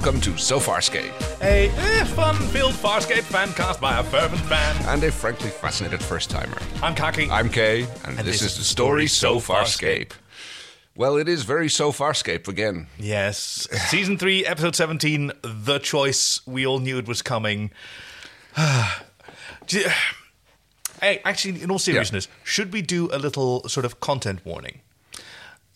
Hello and welcome to So Farscape, A eh, fun-filled Farscape fan cast by a fervent fan. and a frankly fascinated first timer. I'm Kaki. I'm Kay, and, this, is the story So Farscape. Well, it is very So Farscape again. yes, season three, episode seventeen. The choice. We all knew it was coming. You- hey, actually, in all seriousness, should we do a little sort of content warning?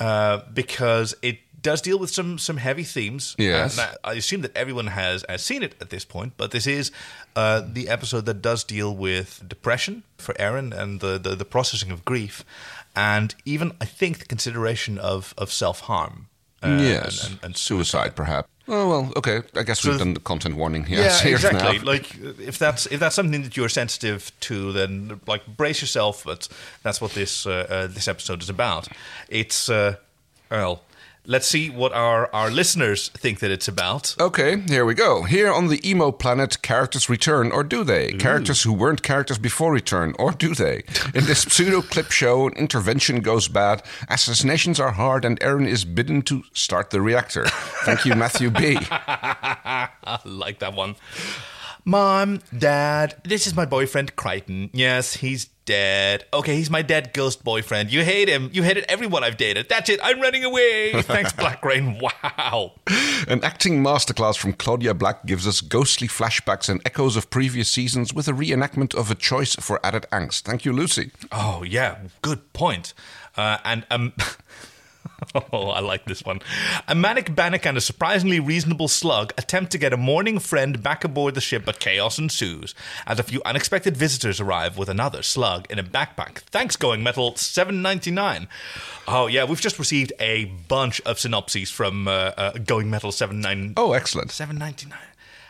Uh, because it does deal with some some heavy themes. Yes. And I I assume that everyone has, has seen it at this point, but this is uh, the episode that does deal with depression for Aeryn and the, the, the processing of grief, and even, I think, the consideration of, of self harm. yes, And, and, and suicide, perhaps. Oh well, okay. I guess we've done the content warning here. yeah, exactly. now. Like if that's if that's something that you're sensitive to, then like brace yourself. But that's what this uh, uh, this episode is about. It's uh, well, let's see what our our listeners think that it's about. Okay, here we go. Here on the emo planet, characters return, or do they? Characters who weren't characters before return, or do they? In this pseudo clip show, an intervention goes bad, assassinations are hard, and Aeryn is bidden to start the reactor. Thank you, Matthew B. I like that one. Mom, Dad, this is my boyfriend Crichton. Yes, he's dead. Okay, he's my dead ghost boyfriend. You hate him. You hated everyone I've dated. That's it. I'm running away. Thanks, Black Rain. Wow. An acting masterclass from Claudia Black gives us ghostly flashbacks and echoes of previous seasons with a reenactment of a choice for added angst. Thank you, Lucy. Oh yeah, good point. Uh, and um, oh, I like this one. A manic Banik and a surprisingly reasonable slug attempt to get a mourning friend back aboard the ship, but chaos ensues as a few unexpected visitors arrive with another slug in a backpack. Thanks, Going Metal seven ninety nine. Oh yeah, we've just received a bunch of synopses from uh, uh, Going Metal Oh, excellent. seven ninety nine.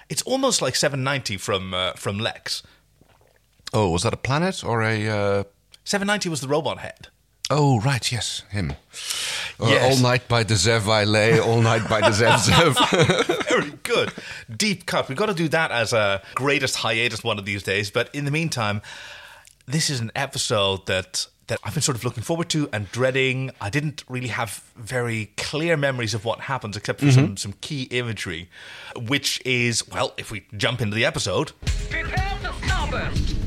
It's almost like seven ninety from uh, from Lexx. Oh, was that a planet or a. Uh... Seven ninety was the robot head. Oh, right, yes, him. Uh, Yes. All night by the Zev I lay, all night by the Zev Zev. Very good. Deep cut. We've got to do that as a greatest hiatus one of these days. But in the meantime, this is an episode that that I've been sort of looking forward to and dreading. I didn't really have very clear memories of what happens except for some, some key imagery, which is, well, if we jump into the episode, Prepare for starburst!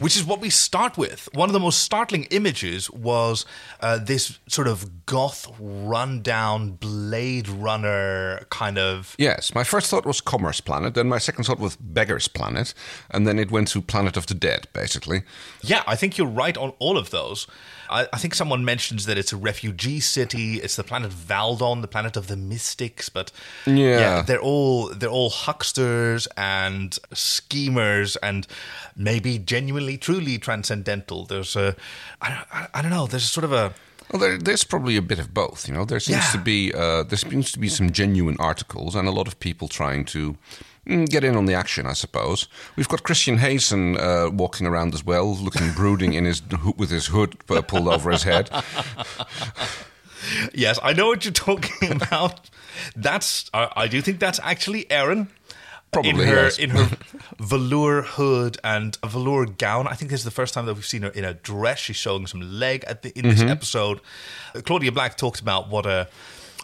Which is what we start with. One of the most startling images was uh, this sort of goth, rundown Blade Runner kind of yes, my first thought was Commerce Planet, then my second thought was Beggar's Planet, and then it went to Planet of the Dead, basically. Yeah, I think you're right on all of those. I, I think someone mentions that it's a refugee city. It's the planet Valldon, the planet of the mystics. But Yeah. they're all they're all hucksters and schemers and maybe genuinely, truly transcendental. There's a I, don't- I, I don't know. There's sort of a Well, there, there's probably a bit of both. You know, there seems Yeah. to be uh, there seems to be some genuine articles and a lot of people trying to get in on the action. I suppose we've got Christian Hayson uh, walking around as well, looking brooding in his with his hood uh, pulled over his head. yes. I know what you're talking about. That's I, I do think that's actually Aeryn. Probably, in her yes. in her velour hood and a velour gown. I think this is the first time that we've seen her in a dress. She's showing some leg at the, in Mm-hmm. this episode. Claudia Black talked about what a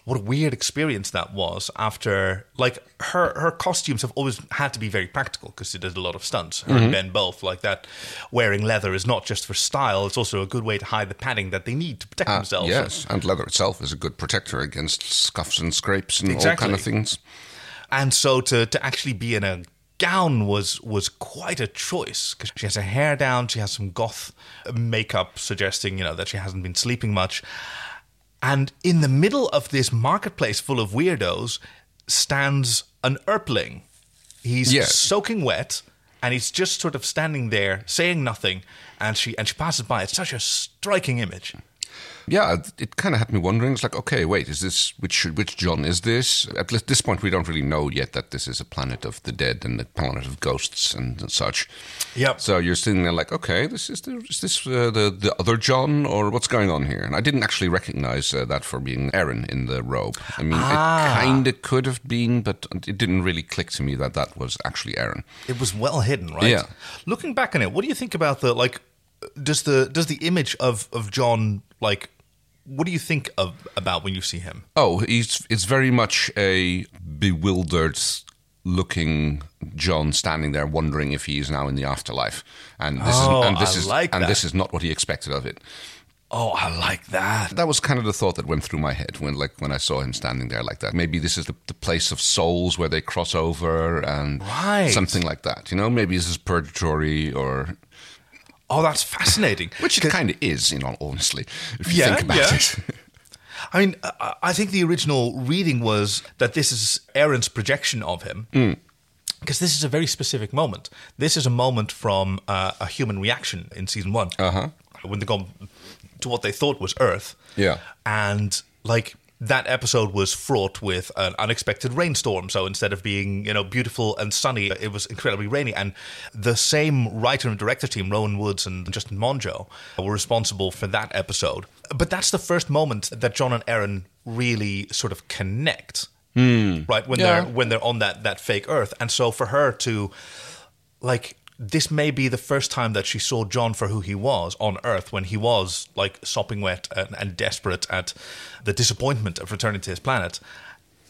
what a weird experience that was after like her her costumes have always had to be very practical because she did a lot of stunts her Mm-hmm. and ben both like that wearing leather is not just for style it's also a good way to hide the padding that they need to protect Ah, themselves yes, and leather itself is a good protector against scuffs and scrapes and all kind of things. and so to to actually be in a gown was was quite a choice because she has her hair down she has some goth makeup suggesting you know that she hasn't been sleeping much and in the middle of this marketplace full of weirdos stands an earpling he's Yes. soaking wet and he's just sort of standing there saying nothing and she and she passes by. It's such a striking image Yeah, it, kind of had me wondering. It's like, okay, wait, is this which which John is this? At this point, we don't really know yet that this is a planet of the dead and a planet of ghosts and such. Yep. So you're sitting there like, okay, this is the, is this uh, the the other John or what's going on here? And I didn't actually recognize uh, that for being Aeryn in the robe. I mean, Ah. it kind of could have been, but it didn't really click to me that that was actually Aeryn. It was well hidden, right? Yeah. Looking back on it, what do you think about the like? Does the does the image of of John like what do you think of about when you see him? Oh, he's it's very much a bewildered looking John standing there wondering if he is now in the afterlife. And this Oh, is and this I is like and that. this is not what he expected of it. Oh, I like that. That was kind of the thought that went through my head when like when I saw him standing there like that. Maybe this is the, the place of souls where they cross over and Right. something like that. You know, maybe this is purgatory or Oh, that's fascinating. which it kind of is, you know, honestly, if you Yeah, think about yeah. it. I mean, I think the original reading was that this is Aeryn's projection of him. Because this is a very specific moment. This is a moment from uh, a human reaction in season one. Uh-huh. When they go to what they thought was Earth. Yeah. And, like, that episode was fraught with an unexpected rainstorm. So instead of being, you know, beautiful and sunny, it was incredibly rainy. And the same writer and director team, Rowan Woods and Justin Monjo, were responsible for that episode. But that's the first moment that John and Aeryn really sort of connect. Hmm. Right when Yeah. they're when they're on that that fake Earth, and so for her to like this may be the first time that she saw John for who he was on Earth when he was like sopping wet and, and desperate at the disappointment of returning to his planet.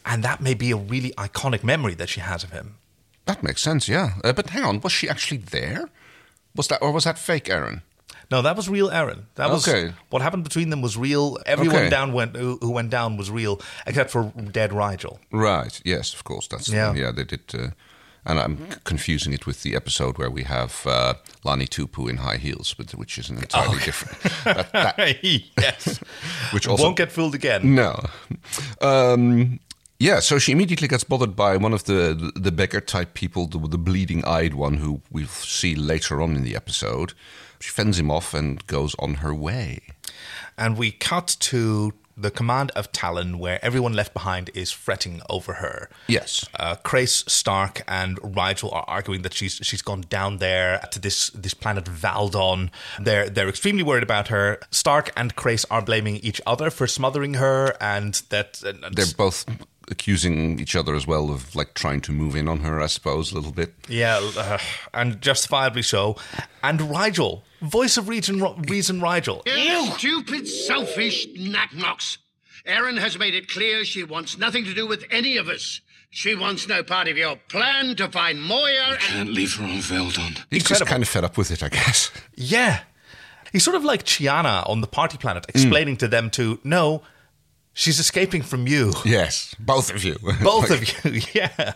And that may be a really iconic memory that she has of him. That makes sense, yeah. Uh, but hang on, was she actually there? Was that or was that fake, Aeryn? No, that was real Aeryn. That was Okay. what happened between them was real. Everyone Okay. down went who, who went down was real, except for dead Rygel. Right. Yes, of course. That's Yeah. yeah. They did, uh, and I'm confusing it with the episode where we have uh, Lani Tupu in high heels, but which is an entirely different. That, that, yes, which also won't get fooled again. no. Um, yeah, so she immediately gets bothered by one of the the beggar type people, the, the bleeding eyed one who we'll see later on in the episode. She fends him off and goes on her way. And we cut to the command of Talyn, where everyone left behind is fretting over her. Yes. Uh, Crais, Stark, and Rygel are arguing that she's she's gone down there to this this planet Valldon. They're they're extremely worried about her. Stark and Crais are blaming each other for smothering her, and that and- and- They're both accusing each other as well of like trying to move in on her, I suppose, a little bit. yeah, uh, and justifiably so. And Rygel, voice of reason, reason Rygel. You stupid, selfish knacknocks. Aeryn has made it clear she wants nothing to do with any of us. She wants no part of your plan to find Moya and. Can't leave her on Valldon. He's just kind of fed up with it, I guess. Yeah. He's sort of like Chiana on the party planet, explaining to them to no, she's escaping from you. Yes, both of you. Both Like, of you, yeah.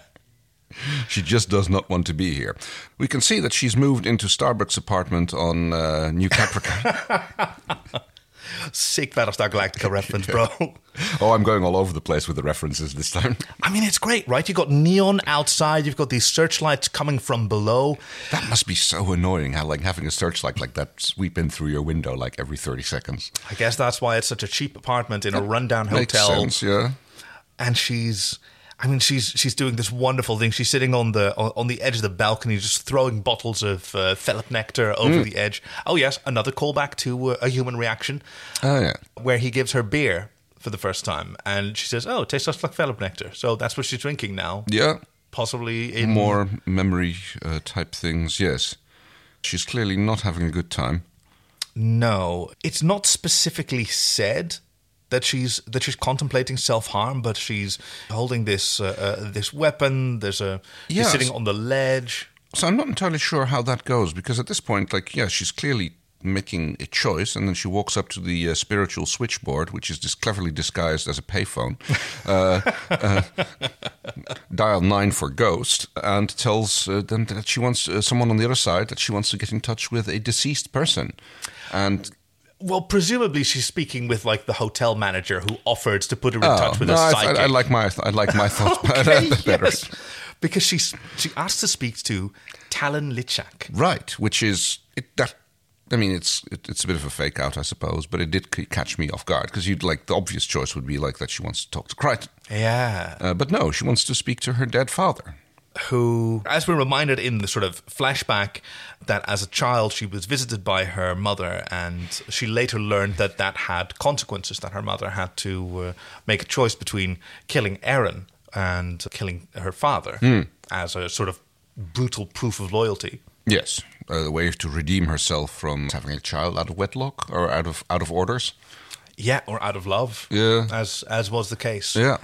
She just does not want to be here. We can see that she's moved into Starbucks' apartment on uh, New Caprica. Sick Battlestar Galactica reference, bro. oh, I'm going all over the place with the references this time. I mean, it's great, right? You've got neon outside, you've got these searchlights coming from below. That must be so annoying. How like having a searchlight like that sweep in through your window like every thirty seconds. I guess that's why it's such a cheap apartment in a rundown Makes hotel. sense, yeah. And she's. I mean, she's she's doing this wonderful thing. She's sitting on the on, on the edge of the balcony, just throwing bottles of uh, Fellip nectar over Mm. the edge. Oh yes, another callback to uh, a human reaction. Oh yeah. where he gives her beer for the first time, and she says, "Oh, it tastes just like Fellip nectar." So that's what she's drinking now, Yeah. possibly in More memory uh, type things, yes. She's clearly not having a good time. No, it's not specifically said that she's that she's contemplating self harm, but she's holding this uh, uh, this weapon. There's a she's Yes. sitting on the ledge. So I'm not entirely sure how that goes because at this point, like, yeah, she's clearly making a choice, and then she walks up to the uh, spiritual switchboard, which is just cleverly disguised as a payphone. uh, uh, dial nine for ghost, and tells uh, them that she wants uh, someone on the other side that she wants to get in touch with a deceased person, and. Well, presumably she's speaking with like the hotel manager who offered to put her in Oh, touch with no, a psychic. I, I like my I like my thoughts Okay, better. yes. Because she's she asked to speak to Talyn Lichak. Right, which is it, that. I mean, it's it, it's a bit of a fake out, I suppose, but it did c- catch me off guard because you'd like the obvious choice would be like that she wants to talk to Crichton, Yeah. uh, but no, she wants to speak to her dead father. Who, as we're reminded in the sort of flashback, that as a child she was visited by her mother, and she later learned that that had consequences, that her mother had to uh, make a choice between killing Aeryn and killing her father as a sort of brutal proof of loyalty. Yes, uh, the way to redeem herself from having a child out of wedlock or out of out of orders. Yeah, or out of love. Yeah. as as was the case. Yeah.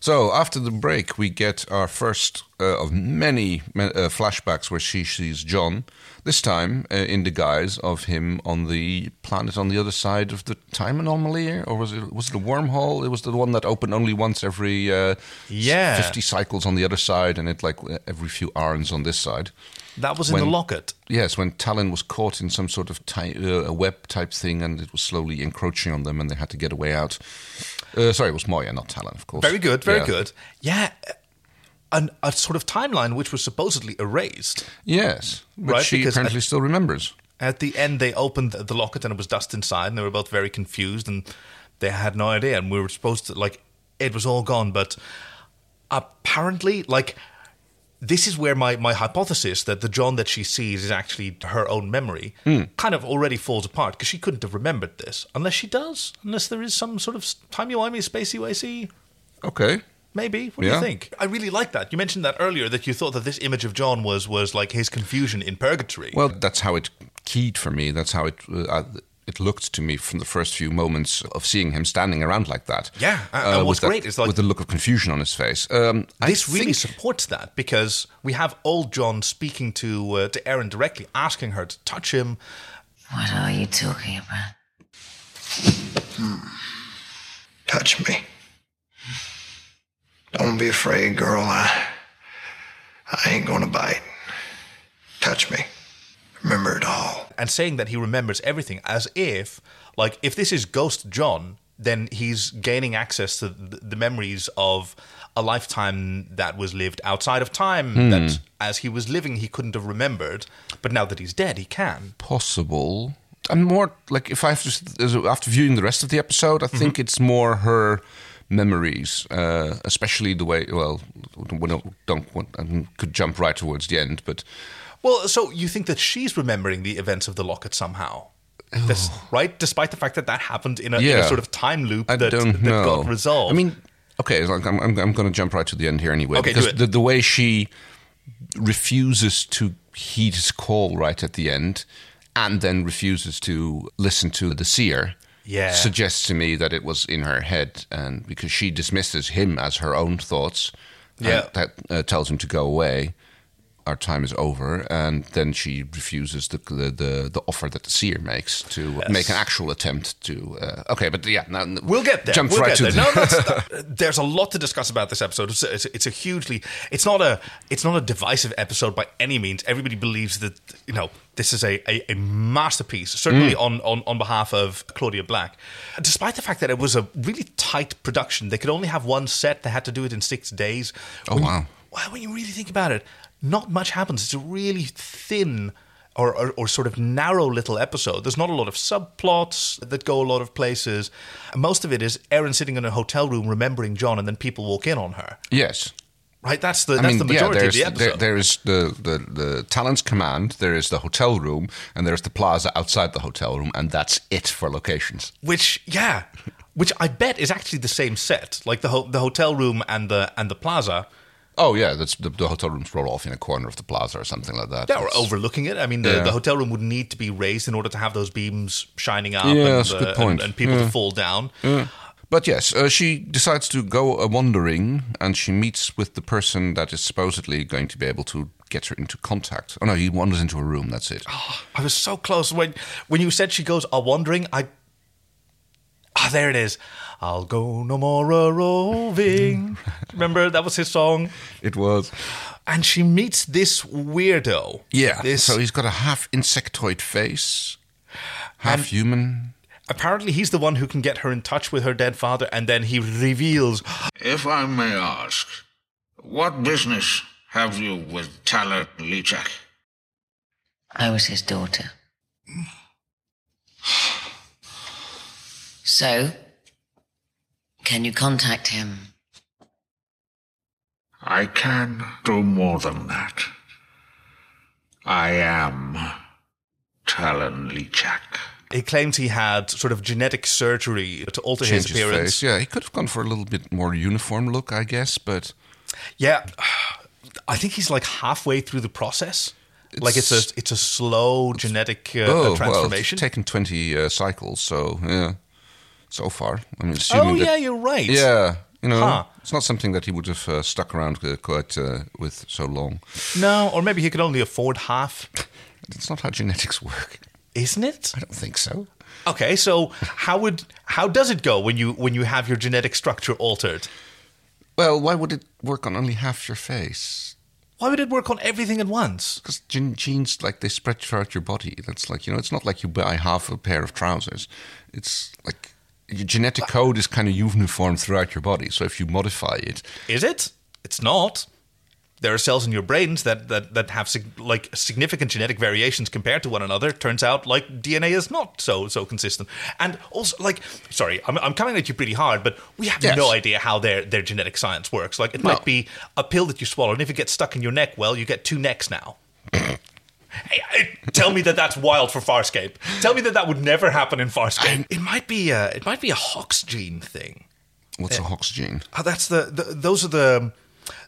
So after the break, we get our first uh, of many uh, flashbacks where she sees John. This time uh, in the guise of him on the planet on the other side of the time anomaly, or was it was it a wormhole? It was the one that opened only once every uh, Yeah. fifty cycles on the other side, and it like every few hours on this side. That was in When- the locket. Yes, when Talyn was caught in some sort of ty- uh, a web type thing, and it was slowly encroaching on them, and they had to get a way out. Uh, sorry, it was Moya, not Talyn, of course. Very good, very Yeah. good. Yeah, an, a sort of timeline which was supposedly erased. Yes, but Right, she because apparently still remembers. At the end, they opened the locket and it was dust inside, and they were both very confused and they had no idea. And we were supposed to, like, it was all gone. But apparently, like, this is where my, my hypothesis that the John that she sees is actually her own memory Hmm. kind of already falls apart because she couldn't have remembered this unless she does, unless there is some sort of timey-wimey, spacey-wacey. Okay. Maybe. What do you think? I really like that. You mentioned that earlier that you thought that this image of John was was like his confusion in purgatory. Well, that's how it keyed for me. That's how it uh, it looked to me from the first few moments of seeing him standing around like that. Yeah, uh, and what's with that- great is, like- with the look of confusion on his face. Um, I this really think- supports that because we have old John speaking to uh, to Aeryn directly, asking her to touch him. What are you talking about? Touch me. Don't be afraid, girl. I, I ain't gonna bite. Touch me. Remember it all. and saying that he remembers everything as if like if this is ghost john then he's gaining access to the, the memories of a lifetime that was lived outside of time that as he was living he couldn't have remembered but now that he's dead he can possible. And more like if I have to, after viewing the rest of the episode, I Mm-hmm. think it's more her memories, uh, especially the way. Well, we don't, don't want, I could jump right towards the end, but well so you think that she's remembering the events of the locket somehow This, right despite the fact that that happened in a, in a sort of time loop I that, that got resolved I mean, okay, I'm, I'm, I'm going to jump right to the end here anyway. Okay, do because it. The, the way she refuses to heed his call right at the end and then refuses to listen to the seer Yeah. suggests to me that it was in her head and because she dismisses him as her own thoughts Yeah. that uh, tells him to go away our time is over and then she refuses the the, the, the offer that the seer makes to make an actual attempt to uh, okay but yeah now We'll get there. jump we'll right get to there. the, No, that's, that, there's a lot to discuss about this episode. It's, it's, it's a hugely. It's not a. It's not a divisive episode by any means. Everybody believes that you know this is a, a, a masterpiece. Certainly Mm. on, on on behalf of Claudia Black, despite the fact that it was a really tight production. They could only have one set. They had to do it in six days. Oh, When you- wow. well, when you really think about it, not much happens. It's a really thin or, or, or sort of narrow little episode. There's not a lot of subplots that go a lot of places. Most of it is Aeryn sitting in a hotel room remembering John, and then people walk in on her. yes Right? That's the I that's mean, the majority yeah, of the episode. there, there is the, the, the Talyn's command, there is the hotel room, and there's the plaza outside the hotel room, and that's it for locations. which yeah, which I bet is actually the same set, like the ho- the hotel room and the and the plaza. Oh, yeah, that's the, the hotel room's roll off in a corner of the plaza or something like that. Yeah, or overlooking it. I mean, the, Yeah. the hotel room would need to be raised in order to have those beams shining up Yeah, and, that's a good uh, point. and, and people Yeah. to fall down. But yes, uh, she decides to go a wandering, and she meets with the person that is supposedly going to be able to get her into contact. Oh no, he wanders into a room. That's it. I was so close when when you said she goes a wandering. I ah, there it is. I'll go no more a roving. Remember that was his song. It was. And she meets this weirdo. Yeah. This So he's got a half insectoid face, half human. apparently he's the one who can get her in touch with her dead father, and then he reveals. If I may ask, what business have you with Talyn Lichak? I was his daughter. So, can you contact him? I can do more than that. I am Talyn Lichak. He claims he had sort of genetic surgery to alter Change his his appearance. face. Yeah, he could have gone for a little bit more uniform look, I guess, but Yeah, I think he's like halfway through the process. like it's a It's- it's a slow genetic uh, oh, uh, well, transformation. it's taken twenty uh, cycles, so yeah. So far. I mean, Oh assuming that- yeah, you're right. yeah. You know, Huh. it's not something that he would have uh, stuck around uh, quite uh, with so long. No, or maybe he could only afford half. It's not how genetics work. Isn't it? I don't think so. Okay, so how would how does it go when you when you have your genetic structure altered? Well, why would it work on only half your face? Why would it work on everything at once? Because gen- genes, like, they spread throughout your body. That's like, you know, it's not like you buy half a pair of trousers. It's like your genetic code is kind of uniform throughout your body. So if you modify it, Is it? It's not. There are cells in your brains that that, that have sig- like significant genetic variations compared to one another. Turns out, like DNA is not so so consistent. And also, like, sorry, I'm, I'm coming at you pretty hard, but we have Yes. no idea how their their genetic science works. Like, it No. might be a pill that you swallow, and if it gets stuck in your neck, well, you get two necks now. Hey, hey, tell me that that's wild for Farscape. Tell me that that would never happen in Farscape. it might be a, it might be a Hox gene thing. what's a Hox gene? Oh, that's the, the those are the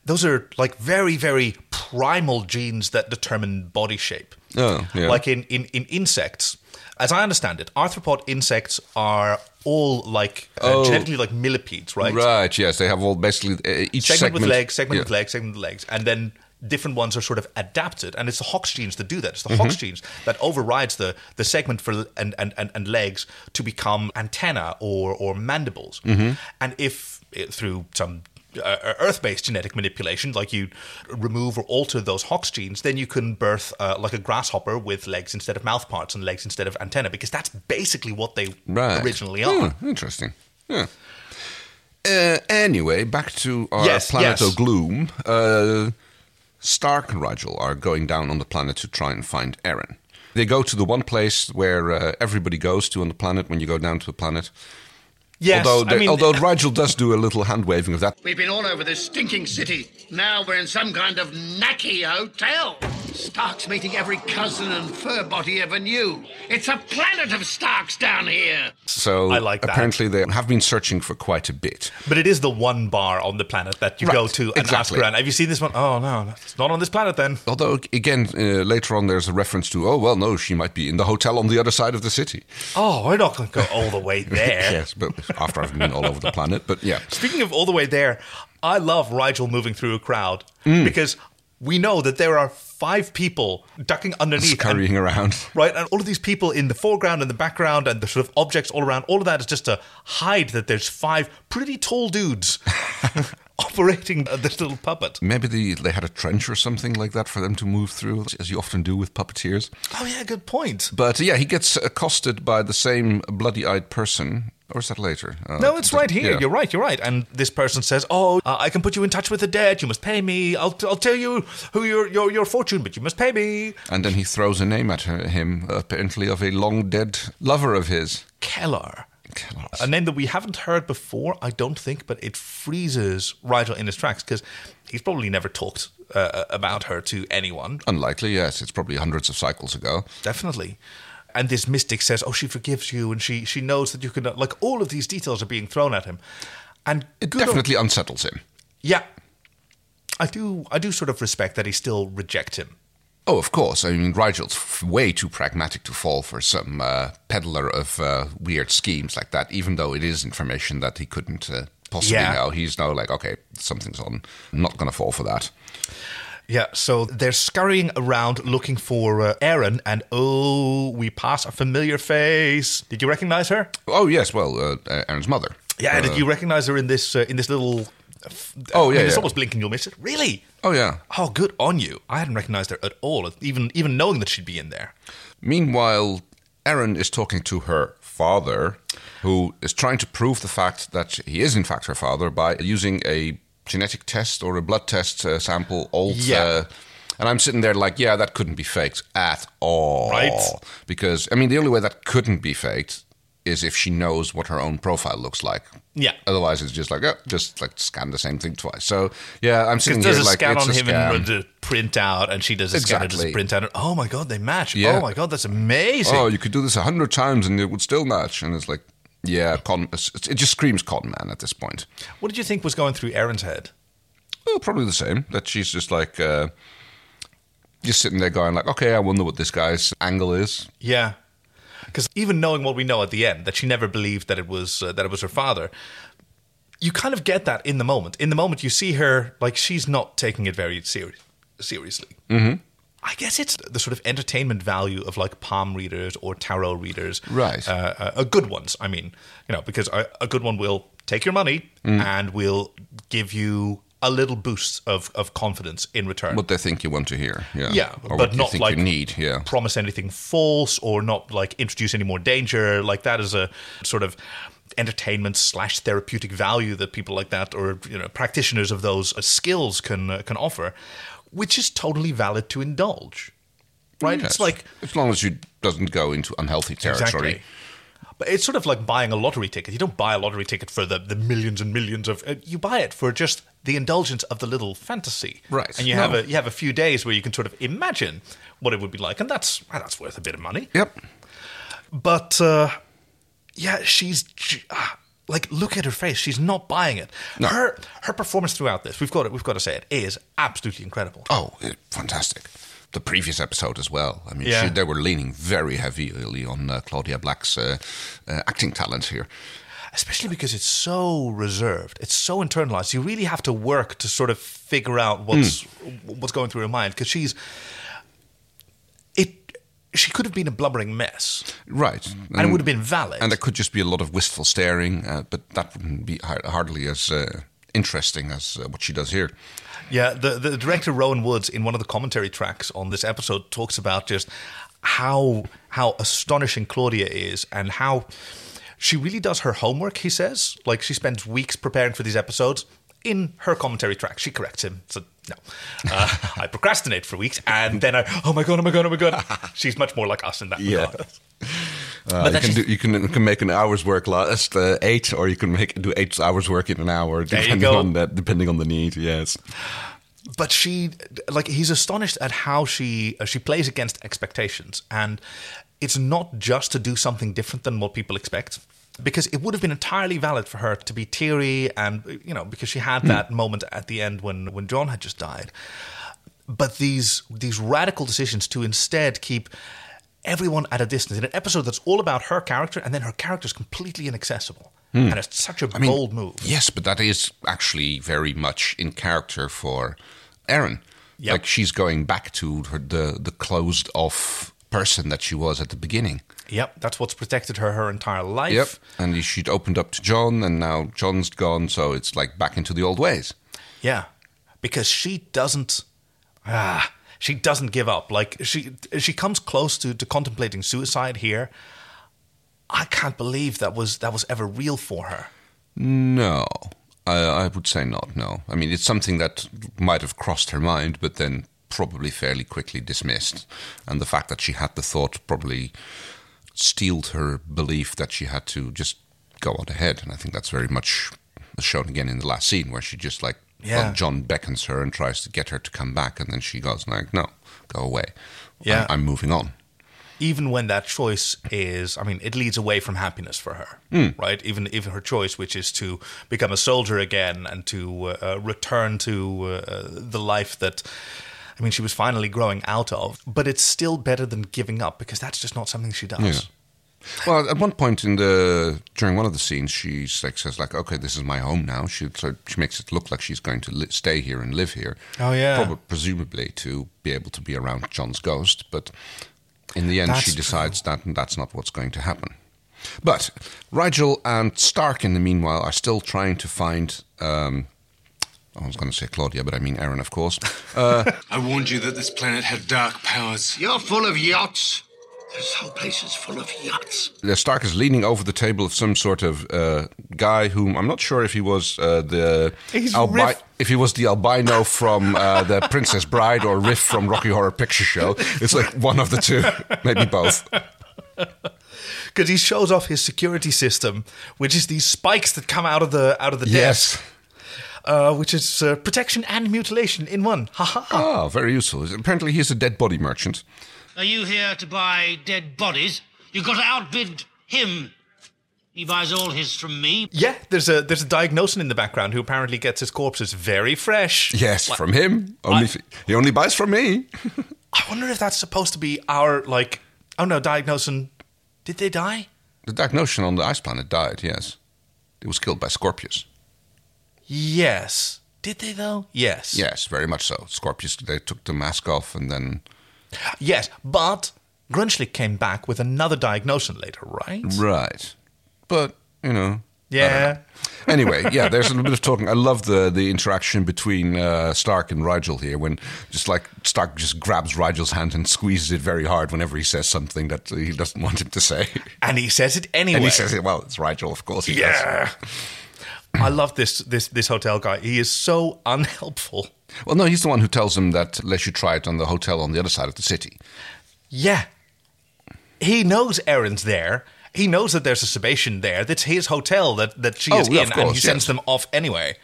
those are like very very primal genes that determine body shape. Oh, yeah. Like in, in, in insects, as I understand it, arthropod insects are all like uh, Oh. genetically like millipedes, right? Right, yes. They have all basically uh, each Segment, segment. with legs, segment yeah. with legs, segment with legs, and then different ones are sort of adapted, and it's the Hox genes that do that. It's the Hox Mm-hmm. genes that overrides the the segment for and and, and, and legs to become antenna or or mandibles, Mm-hmm. and if eh, through some uh, Earth-based genetic manipulation, like you remove or alter those Hox genes, then you can birth uh, like a grasshopper with legs instead of mouth parts and legs instead of antenna, because that's basically what they Right. originally are. Hmm, interesting. Yeah. Uh, anyway, back to our Yes, planet yes. of gloom. Stark and Rygel are going down on the planet to try and find Aeryn. They go to the one place where uh, everybody goes to on the planet when you go down to a planet. Yes, although, I mean, although Rigel does do a little hand waving of that. We've been all over this stinking city. Now we're in some kind of knacky hotel. Stark's meeting every cousin and furbot he ever knew. It's a planet of Starks down here. So I like that. apparently they have been searching for quite a bit. But it is the one bar on the planet that you Right, go to and exactly. ask around. Have you seen this one? Oh no, it's not on this planet then. Although again, uh, later on, there's a reference to, oh well, no, she might be in the hotel on the other side of the city. Oh, we're not going to go all the way there. yes, but after I've been all over the planet, but yeah. Speaking of all the way there, I love Rygel moving through a crowd Mm. because we know that there are five people ducking underneath. and- scurrying around. Right, and all of these people in the foreground and the background and the sort of objects all around, all of that is just to hide that there's five pretty tall dudes operating this little puppet. Maybe the, they had a trench or something like that for them to move through, as you often do with puppeteers. Oh, yeah, good point. But yeah, he gets accosted by the same bloody-eyed person. Or is that later? Uh, No, it's right here. yeah. You're right. You're right. And this person says, "Oh, uh, I can put you in touch with the dead. You must pay me. I'll, I'll tell you who your, your your fortune, but you must pay me." And then he throws a name at her, him, apparently of a long-dead lover of his. Keller. A name that we haven't heard before, I don't think, but it freezes Rygel in his tracks because he's probably never talked uh, about her to anyone. Unlikely, yes. It's probably hundreds of cycles ago. Definitely. And this mystic says, "Oh, she forgives you, and she she knows that you can." Like all of these details are being thrown at him, and It on- definitely unsettles him. yeah. I do. I do sort of respect that he still rejects him. Oh, of course. I mean, Rygel's f- way too pragmatic to fall for some uh, peddler of uh, weird schemes like that, even though it is information that he couldn't uh, possibly Yeah. know. He's now like, okay, something's on. I'm not going to fall for that. Yeah, so they're scurrying around looking for uh, Aeryn, and oh, we pass a familiar face. Did you recognize her? Oh, yes, well, uh, uh, Aeryn's mother. Yeah, Uh, did you recognize her in this uh, in this little? f- Oh, I mean, yeah, It's yeah. almost blinking you'll miss it. Really? Oh, yeah. Oh, good on you. I hadn't recognized her at all, even even knowing that she'd be in there. Meanwhile, Aeryn is talking to her father, who is trying to prove the fact that he is, in fact, her father by using a genetic test or a blood test uh, sample. Old, Yeah. uh, and I'm sitting there like, yeah, that couldn't be faked at all. Right. Because, I mean, the only way that couldn't be faked is if she knows what her own profile looks like. Yeah. Otherwise, it's just like, oh, just like scan the same thing twice. So, yeah, I'm sitting Because here a like, scan it's on a him scam. and the print out, and she does a scan and does Exactly. print out. And, oh my god, they match. Yeah. Oh my god, that's amazing. oh, you could do this a hundred times and it would still match. And it's like, yeah, con. It just screams con man at this point. what did you think was going through Aeryn's head? Well, probably the same. That she's just like, uh, just sitting there going like, okay, I wonder what this guy's angle is. Yeah. Because even knowing what we know at the end, that she never believed that it was uh, that it was her father, you kind of get that in the moment. In the moment, you see her like she's not taking it very seri- seriously. Mm-hmm. I guess it's the sort of entertainment value of like palm readers or tarot readers, Right. Uh, uh, good ones. I mean, you know, because a, a good one will take your money and will give you a little boost of, of confidence in return. What they think you want to hear. Yeah. Yeah, Or but not think like you need. Yeah. promise anything false or not like introduce any more danger. Like that is a sort of entertainment slash therapeutic value that people like that or you know practitioners of those skills can uh, can offer, which is totally valid to indulge. Right? Yes. It's like as long as you doesn't go into unhealthy territory. Exactly. But it's sort of like buying a lottery ticket. You don't buy a lottery ticket for the, the millions and millions of. Uh, you buy it for just the indulgence of the little fantasy, Right. And you No. have a you have a few days where you can sort of imagine what it would be like, and that's that's worth a bit of money. Yep. But uh, yeah, she's ah, like, look at her face. She's not buying it. No. Her her performance throughout this, we've got it. we've got to say it is absolutely incredible. Oh, fantastic. The previous episode as well. I mean, Yeah. she, they were leaning very heavily on uh, Claudia Black's uh, uh, acting talent here. especially because it's so reserved it's so internalized you really have to work to sort of figure out what's what's going through her mind because she's it she could have been a blubbering mess Right. and it would have been valid And there could just be a lot of wistful staring, uh, but that wouldn't be hardly as uh, interesting as uh, what she does here. Yeah the, the director rowan woods in one of the commentary tracks on this episode talks about just how how astonishing claudia is and how she really does her homework he says. Like she spends weeks preparing for these episodes in her commentary track. She corrects him. So no. Uh, i procrastinate for weeks and then i oh my god oh my god oh my god. She's much more like us in that Yeah. regard. Uh, you, can do, you can you can make an hour's work last uh, eight, or you can make do eight hours work in an hour, you depending go. on the depending on the need. Yes. but she like he's astonished at how she uh, she plays against expectations and it's not just to do something different than what people expect because it would have been entirely valid for her to be teary and you know because she had that moment at the end when when John had just died but these these radical decisions to instead keep everyone at a distance in an episode that's all about her character and then her character is completely inaccessible and it's such a Hmm. I mean, bold move Yes, but that is actually very much in character for Aeryn. Yep. Like she's going back to her, the the closed off person that she was at the beginning. yep that's what's protected her her entire life Yep. And she'd opened up to John, and now John's gone, so it's like back into the old ways. Yeah, because she doesn't. Ah, she doesn't give up. Like she she comes close to, to contemplating suicide here. I can't believe that was that was ever real for her. No, I, I would say not. No, I mean it's something that might have crossed her mind, but then probably fairly quickly dismissed. And the fact that she had the thought probably steeled her belief that she had to just go on ahead. And I think that's very much shown again in the last scene where she just like, Yeah. well, John beckons her and tries to get her to come back, and then she goes like, "No, go away. Yeah. I'm, I'm moving on." Even when that choice is, I mean, it leads away from happiness for her, right? Even even her choice, which is to become a soldier again and to uh, uh, return to uh, the life that, I mean, she was finally growing out of. But it's still better than giving up because that's just not something she does. Yeah. Well, at one point in the during one of the scenes, she like says like, "Okay, this is my home now." She so she makes it look like she's going to li- stay here and live here. Oh, yeah. Probably, presumably to be able to be around John's ghost, but in the end, That's she decides that that's not what's going to happen. But Rygel and Stark, in the meanwhile, are still trying to find. Um, I was going to say Claudia, but I mean Aeryn, of course. I warned you that this planet had dark powers. You're full of yotz. This whole place is full of yotz. Uh, Stark is leaning over the table of some sort of uh, guy whom I'm not sure if he was uh, the albi- Riff. if he was the albino from uh, the Princess Bride or Riff from Rocky Horror Picture Show. It's like one of the two, maybe both. because he shows off his security system, which is these spikes that come out of the out of the Yes. desk, uh, which is uh, protection and mutilation in one. Ha ha. ha. Oh, very useful. Apparently, he's a dead body merchant. Are you here to buy dead bodies? You've got to outbid him. He buys all his from me. Yeah, there's a there's a diagnosan in the background who apparently gets his corpses very fresh. Yes, from him. Only I- he only buys from me. I wonder if that's supposed to be our like. Oh no, diagnosan. Did they die? The Diagnosan on the ice planet died, yes. It was killed by Scorpius. Yes. Did they though? Yes. Yes, very much so. Scorpius, they took the mask off and then. Yes, but Grunchlk came back with another Diagnosan later, right? Right. But, you know. Yeah. Anyway, yeah, there's a little bit of talking. I love the the interaction between uh, Stark and Rygel here when just like Stark just grabs Rygel's hand and squeezes it very hard whenever he says something that he doesn't want him to say. And he says it anyway. And he says it, well, it's Rygel, of course he does. I love this this this hotel guy. He is so unhelpful. Well, no, he's the one who tells him that they you try it on the hotel on the other side of the city. Yeah. He knows Aeryn's there. He knows that there's a Sebacean there. That's his hotel that, that she Oh, is yeah, in, of and course, he sends yes. them off anyway.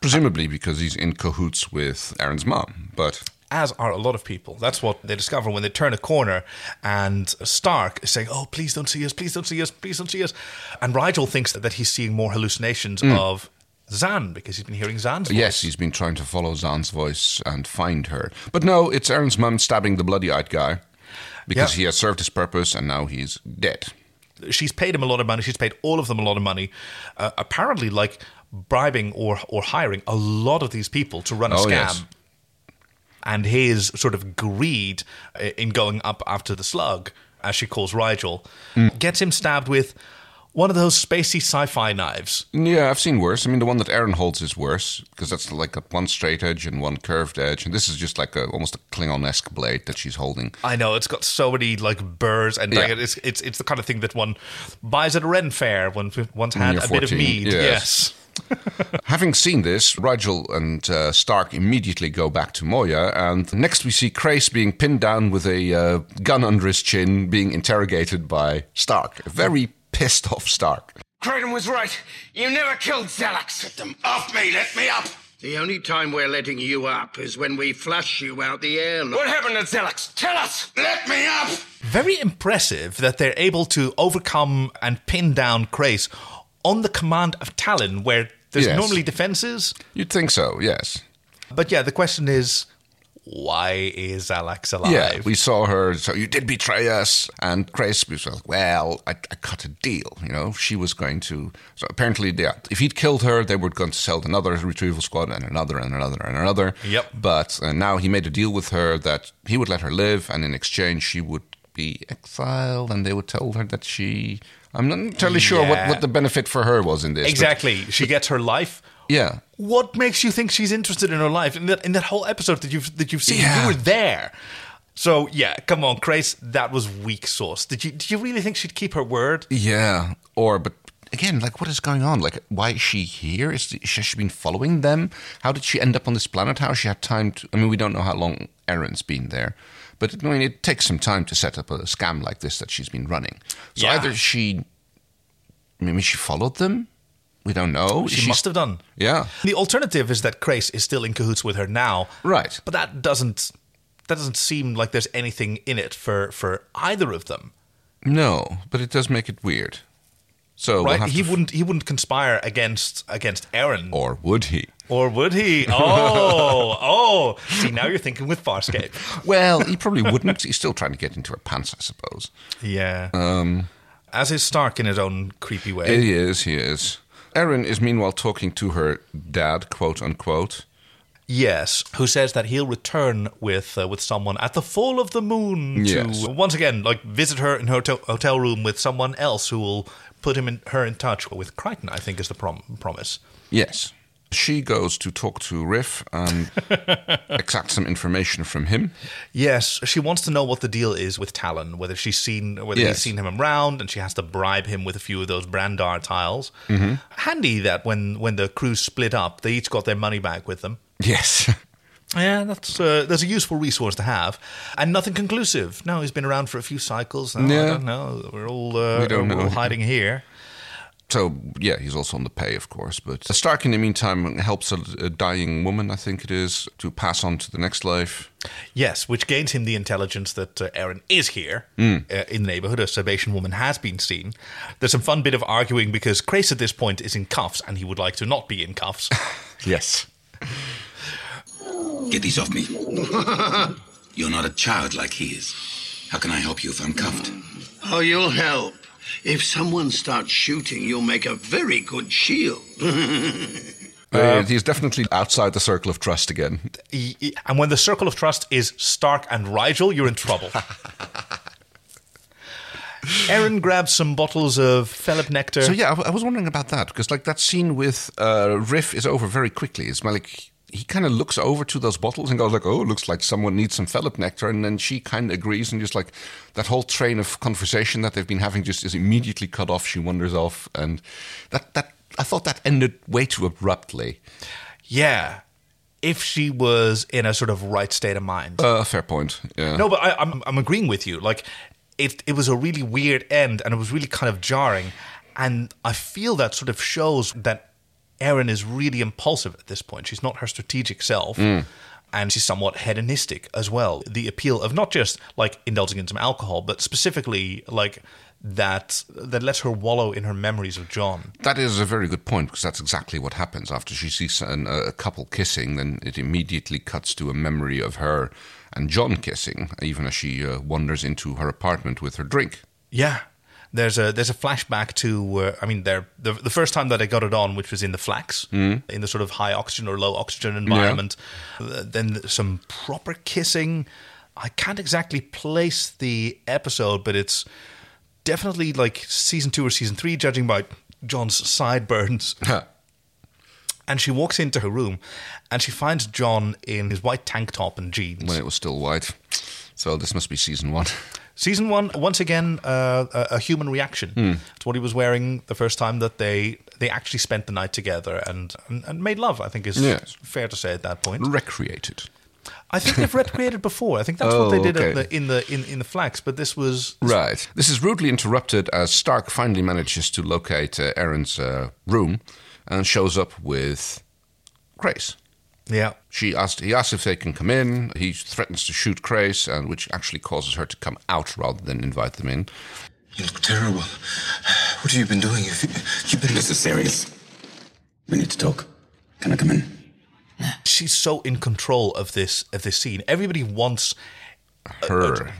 Presumably because he's in cahoots with Aaron's mom. But As are a lot of people. That's what they discover when they turn a corner and Stark is saying, Oh, please don't see us, please don't see us, please don't see us. And Rygel thinks that he's seeing more hallucinations of Zhaan because he's been hearing Zhaan's voice. Yes, he's been trying to follow Zhaan's voice and find her. But no, it's Aeryn's mum stabbing the bloody eyed guy because Yeah. he has served his purpose and now he's dead. she's paid him a lot of money. She's paid all of them a lot of money. Uh, apparently, like bribing or or hiring a lot of these people to run a Oh, scam. yes. And his sort of greed uh, in going up after the slug, as she calls Rygel, Hmm. gets him stabbed with one of those spacey sci-fi knives. Yeah, I've seen worse. I mean, the one that Aeryn holds is worse because that's like got one straight edge and one curved edge, and this is just like a almost a Klingon-esque blade that she's holding. I know it's got so many like burrs and like, Yeah. it's it's it's the kind of thing that one buys at a Ren fair when one's had a bit of mead. yes. yes. Having seen this, Rygel and uh, Stark immediately go back to Moya, and next we see Crais being pinned down with a uh, gun under his chin, being interrogated by Stark. A very pissed off Stark. Kraden was right. You never killed Xhalax. Get them off me! Let me up! The only time we're letting you up is when we flush you out the airlock. What happened to Xhalax? Tell us! Let me up! very impressive that they're able to overcome and pin down Crais on the command of Talyn, where there's Yes. normally defenses. You'd think so, yes. But yeah, the question is, why is Xhalax alive? Yeah, we saw her. So you did betray us, and Crais was like, "Well, I, I cut a deal. You know, she was going to. So apparently, yeah, if he'd killed her, they were going to sell another retrieval squad and another and another and another. Yep. But uh, now he made a deal with her that he would let her live, and in exchange, she would be exiled, and they would tell her that she. I'm not entirely sure what, Yeah. what the benefit for her was in this. but- exactly. She gets her life. yeah. What makes you think she's interested in her life in that in that whole episode that you've that you've seen? Yeah. You were there. So yeah, come on, Crais, that was weak sauce. Did you did you really think she'd keep her word? Yeah, or but again, like what is going on? Like, why is she here? Is has she been following them? How did she end up on this planet? How she had time to? I mean, we don't know how long Aeryn's been there, but I mean, it takes some time to set up a scam like this that she's been running. So Yeah. either she, maybe she followed them. We don't know. She She's- must have done. Yeah. The alternative is that Crais is still in cahoots with her now. Right. But that doesn't that doesn't seem like there's anything in it for for either of them. No, but it does make it weird. So we'll right? have he f- wouldn't he wouldn't conspire against against Aeryn. or would he? Or would he? Oh, oh. See, now you're thinking with Farscape. Well, he probably wouldn't. He's still trying to get into her pants, I suppose. Yeah. Um, As is Stark in his own creepy way. He is, he is. Aeryn is meanwhile talking to her dad, quote unquote. Yes, who says that he'll return with uh, with someone at the full of the moon Yes. to once again like visit her in her hotel room with someone else who will put him in her in touch with Crichton. I think is the prom- promise. Yes. She goes to talk to Riff and exact some information from him. Yes, she wants to know what the deal is with Talyn, whether she's seen whether Yes. he's seen him around, and she has to bribe him with a few of those Brandar tiles. Mm-hmm. Handy that when when the crew split up, they each got their money back with them. Yes. Yeah, that's uh, that's a useful resource to have, and nothing conclusive. No, he's been around for a few cycles. No, I Yeah. don't know. We're all uh, We don't we're all hiding here. So, yeah, he's also on the pay, of course. But Stark, in the meantime, helps a, a dying woman, I think it is, to pass on to the next life. Yes, which gains him the intelligence that uh, Aeryn is here Hmm. uh, in the neighborhood. A Sebacean woman has been seen. There's some fun bit of arguing because Crais at this point is in cuffs, and he would like to not be in cuffs. Yes. Get these off me. You're not a child like he is. How can I help you if I'm cuffed? Oh, you'll help. If someone starts shooting, you'll make a very good shield. Uh, he's definitely outside the circle of trust again. Y- y- And when the circle of trust is Stark and Rygel, you're in trouble. Aeryn grabs some bottles of Fellip nectar. So yeah, I, w- I was wondering about that because like that scene with uh, Riff is over very quickly. It's like he kind of looks over to those bottles and goes like, "Oh, looks like someone needs some Fellip nectar," and then she kind of agrees and just like that whole train of conversation that they've been having just is immediately cut off. She wanders off, and that that I thought that ended way too abruptly. Yeah. If she was in a sort of right state of mind. Uh, fair point. Yeah. No, but I, I'm I'm agreeing with you. Like it it was a really weird end, and it was really kind of jarring. And I feel that sort of shows that Aeryn is really impulsive at this point. She's not her strategic self. And she's somewhat hedonistic as well. The appeal of not just like indulging in some alcohol, but specifically like that that lets her wallow in her memories of John. That is a very good point because that's exactly what happens after she sees an, a couple kissing. Then it immediately cuts to a memory of her and John kissing, even as she uh, wanders into her apartment with her drink. Yeah. There's a there's a flashback to uh, I mean the the first time that I got it on, which was in the flax, in the sort of high oxygen or low oxygen environment. Uh, then some proper kissing. I can't exactly place the episode, but it's definitely like season two or season three, judging by John's sideburns. and she walks into her room, and she finds John in his white tank top and jeans. when it was still white. So this must be season one. Season one, once again, uh, a, a human reaction Hmm. to what he was wearing the first time that they they actually spent the night together and and, and made love. I think is Yes. fair to say at that point. Recreated. I think they've recreated before. I think that's what Oh, they did at okay. the, in the in, in the flax. But this was Right. This is rudely interrupted as Stark finally manages to locate uh, Aeryn's uh, room and shows up with Crais. Yeah. She asked. He asks if they can come in. He threatens to shoot Crais, and which actually causes her to come out rather than invite them in. You look terrible. What have you been doing? You've, you've been. This is serious. We need to talk. Can I come in? She's so in control of this of this scene. Everybody wants Her.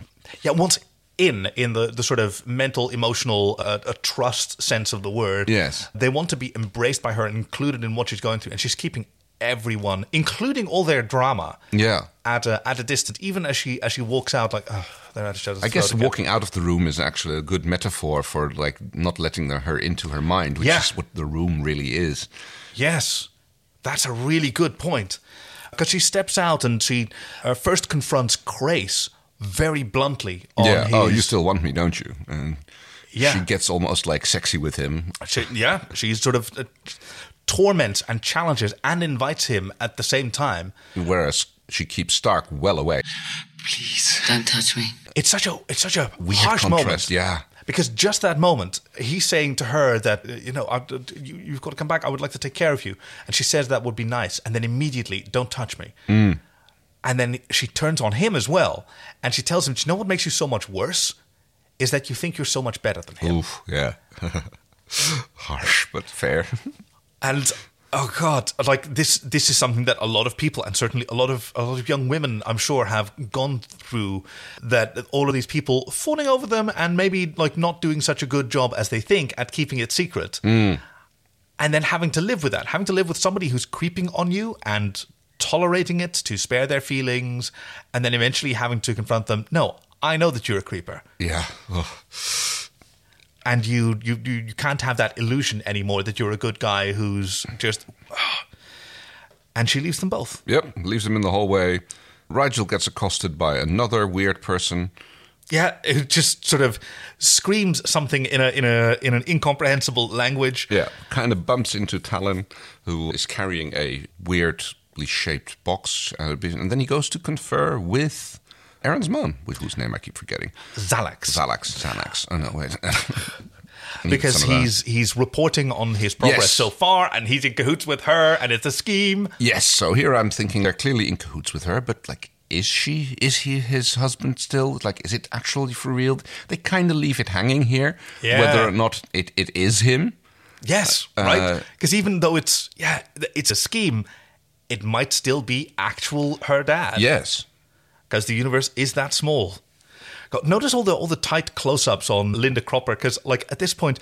yeah wants in in the, the sort of mental emotional uh, a trust sense of the word Yes. they want to be embraced by her and included in what she's going through and she's keeping everyone including all their drama Yeah. at a, at a distance even as she as she walks out like oh, they're at each other's I guess walking out of the room is actually a good metaphor for like not letting her into her mind, which Yeah. is what the room really is. Yes, that's a really good point. Because she steps out and she uh, first confronts Crais very bluntly. On yeah. His, Oh, you still want me, don't you? And Yeah. She gets almost like sexy with him. She, yeah, she's sort of uh, torments and challenges and invites him at the same time. Whereas she keeps Stark well away. Please. Don't touch me. It's such a it's such a Weird harsh contrast, moment. yeah. Because just that moment, he's saying to her that you know I, you, you've got to come back. I would like to take care of you, and she says that would be nice. And then immediately, don't touch me. Mm. And then she turns on him as well, and she tells him, "Do you know what makes you so much worse? Is that you think you're so much better than him." Oof, yeah. Harsh, but fair. And oh god, like this this is something that a lot of people and certainly a lot of a lot of young women I'm sure have gone through that all of these people fawning over them and maybe like not doing such a good job as they think at keeping it secret. Mm. And then having to live with that, having to live with somebody who's creeping on you and tolerating it to spare their feelings and then eventually having to confront them, "No, I know that you're a creeper." Yeah. Ugh. And you, you you you can't have that illusion anymore that you're a good guy who's just and she leaves them both Yep. Leaves them in the hallway. Rygel gets accosted by another weird person. yeah it just sort of screams something in a in a in an incomprehensible language Yeah. Kind of bumps into Talyn, who is carrying a weirdly shaped box. uh, And then he goes to confer with Aeryn's mom, with whose name I keep forgetting. Xhalax Xhalax. Xanax. Oh, no, wait. Because he's he's reporting on his progress Yes. so far and he's in cahoots with her and it's a scheme Yes, so here I'm thinking they're clearly in cahoots with her, but like, is she? Is he his husband still? Like, is it actually for real? They kind of leave it hanging here, Yeah. whether or not it, it is him. yes Uh, right because even though it's yeah it's a scheme it might still be actual her dad Yes. Because the universe is that small. God, Notice all the all the tight close-ups on Linda Cropper because, like, at this point,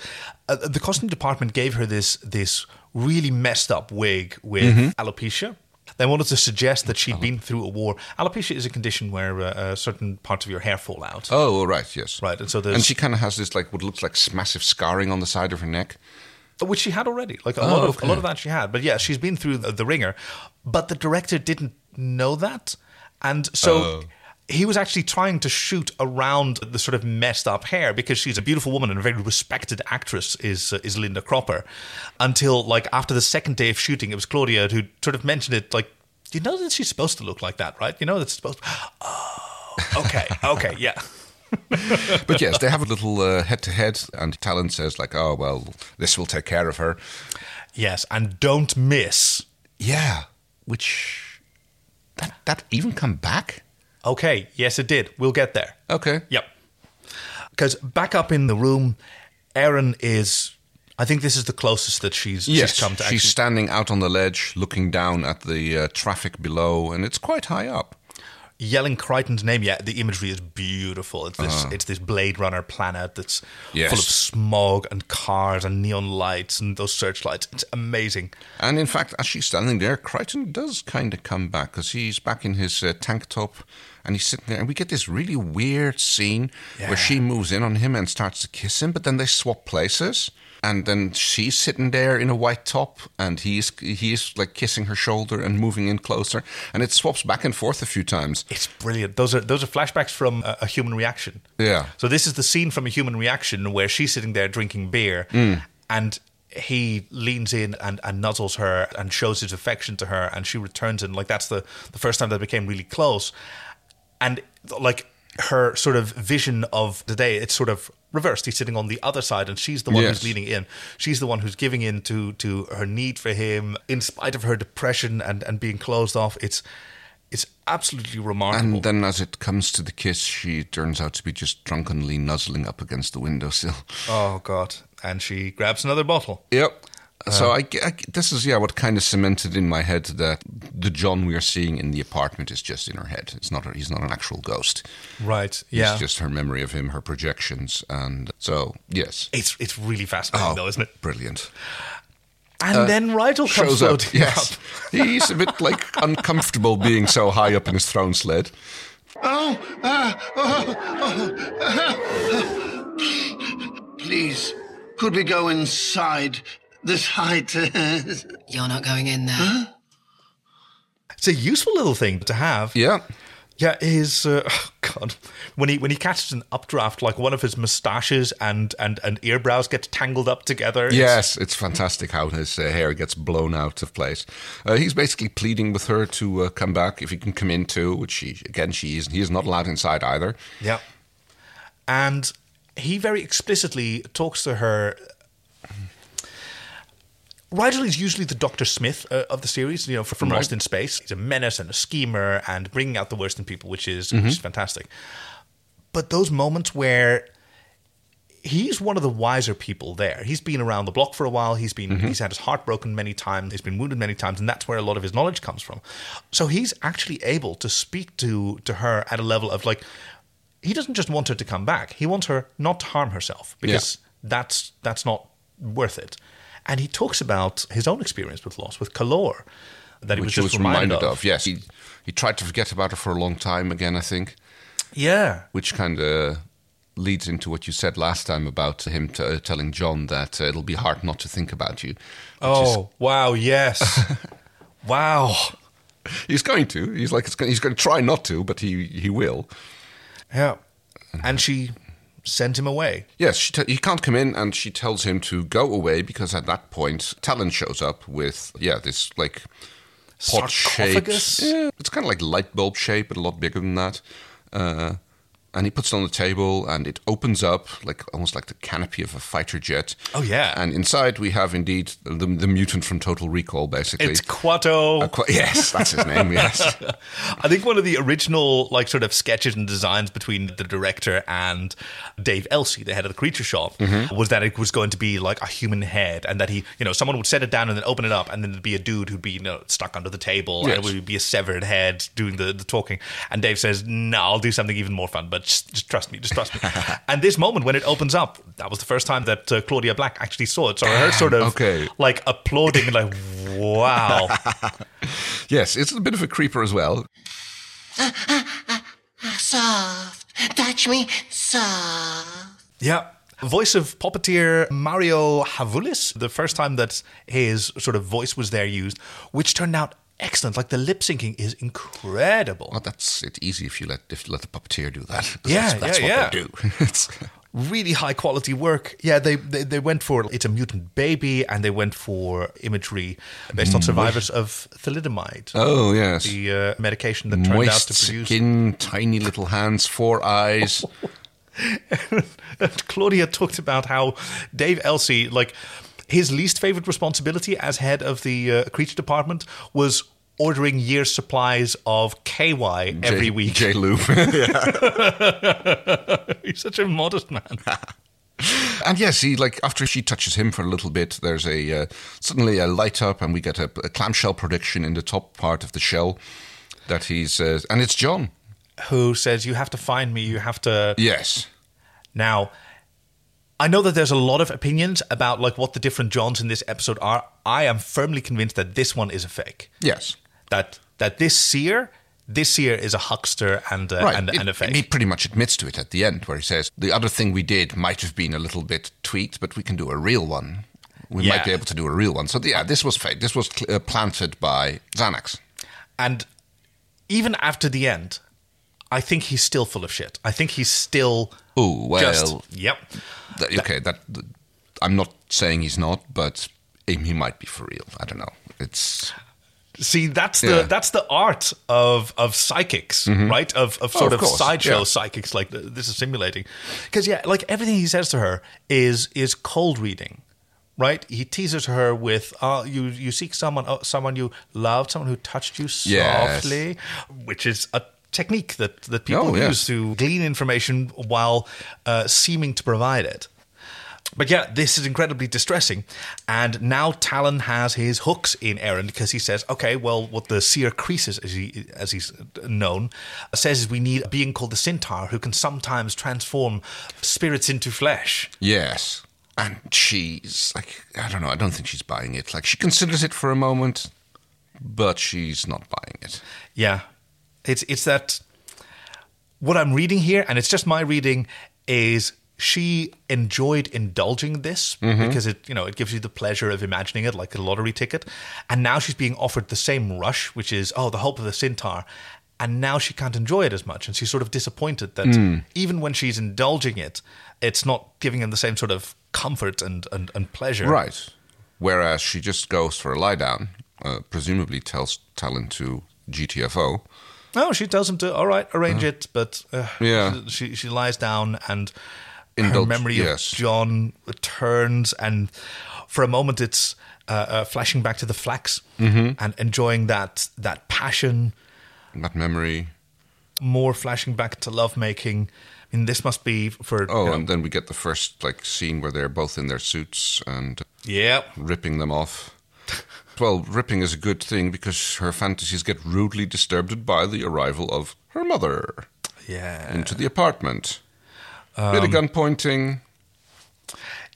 uh, the costume department gave her this this really messed up wig with Mm-hmm. alopecia. They wanted to suggest that she'd been through a war. Alopecia is a condition where uh, uh, certain parts of your hair fall out. Oh, right, yes. Right, and so there's And she kind of has this like what looks like massive scarring on the side of her neck. which she had already. Like a Oh, lot of okay. a lot of that she had. But yeah, she's been through the, the ringer. But the director didn't know that, and so. Oh. He was actually trying to shoot around the sort of messed up hair because she's a beautiful woman and a very respected actress is uh, is Linda Cropper. Until like after the second day of shooting, it was Claudia who sort of mentioned it. Like, you know that she's supposed to look like that, right? You know that's supposed. to... Oh, okay, okay, yeah. But yes, they have a little head to head, and Talyn says like, "Oh well, this will take care of her." Yes, and don't miss. Yeah, which that that even come back? Okay, yes, it did. We'll get there. Okay. Yep. Because back up in the room, Aeryn is. I think this is the closest that she's Yes, she's come to. she's actually, standing out on the ledge, looking down at the uh, traffic below, and it's quite high up. Yelling Crichton's name. Yeah, the imagery is beautiful. It's this it's this Blade Runner planet that's Uh-huh. Yes. full of smog and cars and neon lights and those searchlights. It's amazing. And in fact, as she's standing there, Crichton does kind of come back because he's back in his uh, tank top and he's sitting there. And we get this really weird scene where she moves in on him and starts to kiss him, but then they swap places. And then she's sitting there in a white top, and he's he's like kissing her shoulder and moving in closer, and it swaps back and forth a few times. It's brilliant. Those are those are flashbacks from a, a human reaction. Yeah. So this is the scene from a human reaction where she's sitting there drinking beer Mm. and he leans in and, and nuzzles her and shows his affection to her and she returns and like that's the, the first time they became really close. And like her sort of vision of the day, it's sort of reversed. He's sitting on the other side and she's the one Yes. who's leaning in. She's the one who's giving in to to her need for him in spite of her depression and, and being closed off. It's it's absolutely remarkable. And then, as it comes to the kiss, she turns out to be just drunkenly nuzzling up against the windowsill. Oh God! And she grabs another bottle. Yep. Uh, so I, I- this is yeah what kind of cemented in my head that the John we are seeing in the apartment is just in her head. It's not. He's not an actual ghost. Right. Yeah. It's just her memory of him, her projections, and so yes. it's it's really fascinating, oh, though, isn't it? Brilliant. And uh, then Rygel comes Shows up. Yes. up. He's a bit like uncomfortable being so high up in his throne sled. Oh, ah, oh, oh, oh ah. Please, could we go inside this height? You're not going in there. It's a useful little thing to have. Yeah. Yeah, his uh, oh God, when he when he catches an updraft, like one of his moustaches and and and earbrows get tangled up together. It's- Yes, it's fantastic how his uh, hair gets blown out of place. Uh, he's basically pleading with her to uh, come back if he can come in too, which she again she is. He is not allowed inside either. Yeah. And he very explicitly talks to her. Rygel is usually the Dr. Smith uh, of the series, you know, from Right. Lost in Space. He's a menace and a schemer and bringing out the worst in people, which is, Mhm. which is fantastic. But those moments where he's one of the wiser people there. He's been around the block for a while. He's been Mhm. he's had his heart broken many times. He's been wounded many times, and that's where a lot of his knowledge comes from. So he's actually able to speak to to her at a level of like he doesn't just want her to come back. He wants her not to harm herself because that's that's not worth it. And he talks about his own experience with loss with Kalor that he was just he was reminded of. Yes, he he tried to forget about her for a long time again. I think. Yeah. Which kind of leads into what you said last time about him t- uh, telling John that uh, it'll be hard not to think about you. which is- Oh wow! Yes. wow. he's going to. He's like he's going to try not to, but he he will. Yeah. And she sent him away. Yes, she te- he can't come in, and she tells him to go away because at that point, Talyn shows up with yeah this like pot. Sarcophagus? Yeah, it's kind of like light bulb shape, but a lot bigger than that. Uh, and he puts it on the table, and it opens up like almost like the canopy of a fighter jet. Oh, yeah. And inside we have indeed the, the mutant from Total Recall, basically. It's Kuato. Uh, Qu- yes, that's his name. Yes. I think one of the original like sort of sketches and designs between the director and Dave Elsey, the head of the creature shop, Mhm. was that it was going to be like a human head, and that he, you know, someone would set it down and then open it up, and then there'd be a dude who'd be you know stuck under the table, Yes. and it would be a severed head doing the, the talking. And Dave says, "No, I'll do something even more fun." But just, just trust me, just trust me. and this moment when it opens up, that was the first time that uh, Claudia Black actually saw it. So her sort of Okay. like applauding, like, wow. Yes, it's a bit of a creeper as well. Soft. Touch me soft. Yeah. Voice of puppeteer Mario Havulis, the first time that his sort of voice was there used, which turned out excellent. Like the lip syncing is incredible. Well, that's it easy if you let if you let the puppeteer do that. Yeah, that's, that's yeah, what yeah. they do. It's- really high quality work. Yeah, they, they they went for it's a mutant baby, and they went for imagery based on survivors of thalidomide. oh yes, the uh, medication that turned out to produce. skin, tiny little hands, four eyes. And Claudia talked about how Dave Elsey, like his least favorite responsibility as head of the uh, creature department, was ordering year's supplies of KY every J- week. J Loop. He's such a modest man. And yes, he like after she touches him for a little bit, there's a uh, suddenly a light up, and we get a, a clamshell prediction in the top part of the shell that he's uh, and it's John. Who says you have to find me? You have to. Yes, Now, I know that there's a lot of opinions about like what the different Johns in this episode are. I am firmly convinced that this one is a fake. yes, That that this seer, this seer is a huckster and a, right. and, It- and a fake. He pretty much admits to it at the end, where he says the other thing we did might have been a little bit tweaked, but we can do a real one. We Yeah. might be able to do a real one. So yeah, this was fake. This was cl- uh, planted by Xanax. And even after the end, I think he's still full of shit. I think he's still Oh well, just yep. That- okay, that I'm not saying he's not, but he might be for real. I don't know. It's See, that's the Yeah. that's the art of of psychics, mm-hmm. right? Of of Oh, sort of of, sideshow yeah. psychics like this is simulating. Because yeah, like everything he says to her is is cold reading. Right, he teases her with, "Oh, you you seek someone, oh, someone you loved, someone who touched you Yes. softly," which is a technique that that people Oh, yes. use to glean information while uh, seeming to provide it. But yeah, this is incredibly distressing. And now Talyn has his hooks in Aeryn because he says, okay, well, what the seer Croesus, as, he, as he's known, says is we need a being called the Centaur who can sometimes transform spirits into flesh. yes, and she's like I don't know. I don't think she's buying it. Like she considers it for a moment, but she's not buying it. Yeah. It's, it's that what I'm reading here, and it's just my reading, is she enjoyed indulging this because it, you know, it gives you the pleasure of imagining it like a lottery ticket. And now she's being offered the same rush, which is, oh, the hope of the centaur. And now she can't enjoy it as much. And she's sort of disappointed that even when she's indulging it, it's not giving him the same sort of comfort and, and, and pleasure. Right. Whereas she just goes for a lie down, uh, presumably tells Talyn to GTFO. No, she tells him to, all right, arrange it. But uh, Yeah. she, she lies down and her Indulge- memory yes. of John returns. And for a moment, it's uh, uh, flashing back to the flax Mm-hmm. and enjoying that, that passion, That memory. more flashing back to lovemaking. I mean, this must be for. Oh, you know- and then we get the first like scene where they're both in their suits and yeah. ripping them off. Well, ripping is a good thing because her fantasies get rudely disturbed by the arrival of her mother Yeah. into the apartment. Um, Bit of gun pointing.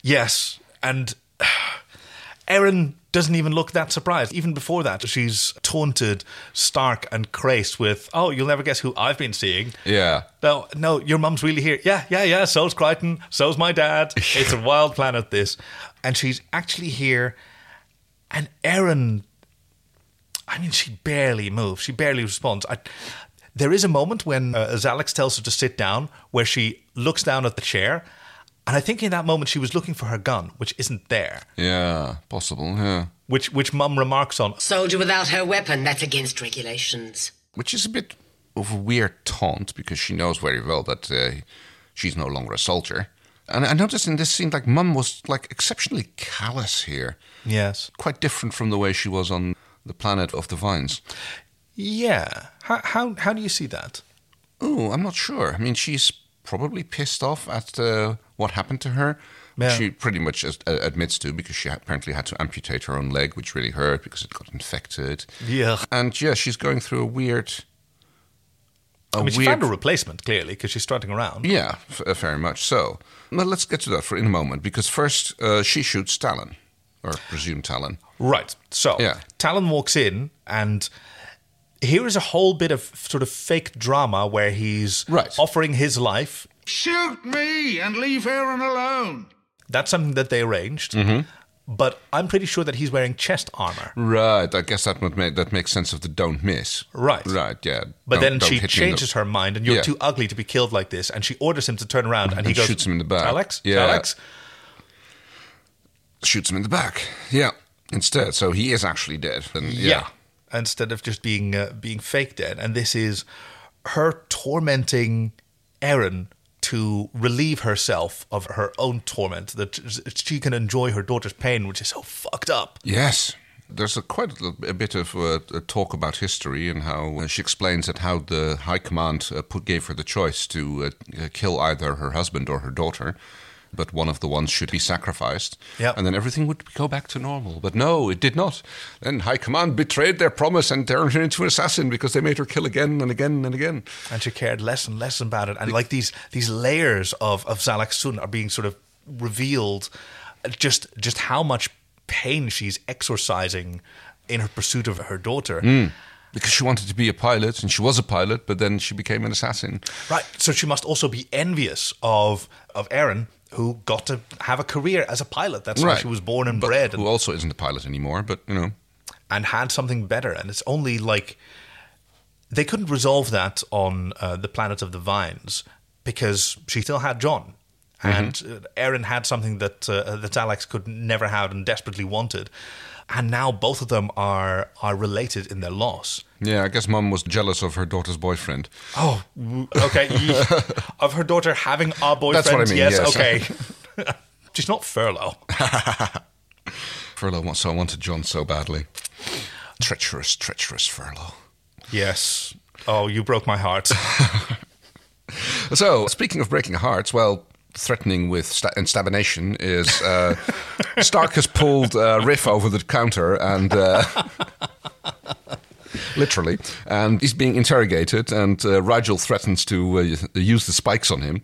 Yes, and Aeryn doesn't even look that surprised. Even before that, she's taunted Stark and Crais with, "Oh, you'll never guess who I've been seeing." Yeah. No, no, your mum's really here. Yeah, yeah, yeah. So's Crichton. So's my dad. It's a wild planet. This, and she's actually here. And Aeryn, I mean, she barely moves. She barely responds. I, there is a moment when, uh, as Alex tells her to sit down, where she looks down at the chair. And I think in that moment she was looking for her gun, which isn't there. Yeah, possible, yeah. Which which Mum remarks on. Soldier without her weapon, that's against regulations. Which is a bit of a weird taunt because she knows very well that uh, she's no longer a soldier. And I noticed in this scene, like, Mum was, like, exceptionally callous here. Yes. Quite different from the way she was on the planet of the vines. Yeah. How how how do you see that? Oh, I'm not sure. I mean, she's probably pissed off at uh, what happened to her. Yeah. She pretty much as- uh, admits to because she apparently had to amputate her own leg, which really hurt because it got infected. Yeah. And yeah, she's going through a weird. A I mean, she weird found a replacement clearly because she's strutting around. Yeah, f- uh, very much so. Well, let's get to that for in a moment because first uh, she shoots Talyn, or presumed Talyn. Right. So Yeah. Talyn walks in, and here is a whole bit of sort of fake drama where he's Right. offering his life. Shoot me and leave Aeryn alone. That's something that they arranged. Mm-hmm. But I'm pretty sure that he's wearing chest armor. Right, I guess that would make that makes sense of the don't miss. Right. right, yeah. But then she changes her mind, and you're Yeah. too ugly to be killed like this. And she orders him to turn around, and, he And goes, shoots him in the back. Alex, Yeah. Alex. shoots him in the back. Yeah, instead, so he is actually dead. And, Yeah. Instead of just being uh, being fake dead, and this is her tormenting Aeryn to relieve herself of her own torment, that she can enjoy her daughter's pain, which is so fucked up. Yes. There's a, quite a, a bit of uh, talk about history and how uh, she explains that how the High Command uh, put, gave her the choice to uh, kill either her husband or her daughter, but one of the ones should be sacrificed, Yep. and then everything would go back to normal. But no, it did not. Then High Command betrayed their promise and turned her into an assassin because they made her kill again and again and again. and she cared less and less about it. And like these these layers of of Xhalax Sun are being sort of revealed, just just how much pain she's exorcising in her pursuit of her daughter. Mm. Because she wanted to be a pilot, and she was a pilot, but then she became an assassin. Right. So she must also be envious of of Aeryn, who got to have a career as a pilot. That's how Right. she was born and But bred, and, Who also isn't a pilot anymore, but you know. and had something better. And it's only like they couldn't resolve that on uh, the planet of the vines because she still had John. And uh, Aeryn had something that uh, that Alex could never have and desperately wanted, and now both of them are are related in their loss. Yeah, I guess mom was jealous of her daughter's boyfriend. Oh, okay. Of her daughter having a boyfriend. That's what I mean, Yes, yes. okay. She's not Furlow. Furlow wants so I wanted John so badly. Treacherous, treacherous Furlow. Yes. Oh, you broke my heart. So, speaking of breaking hearts, well, threatening with sta- instabination is uh, Stark has pulled uh, Riff over the counter and. Uh, Literally, and he's being interrogated, and uh, Rygel threatens to uh, use the spikes on him.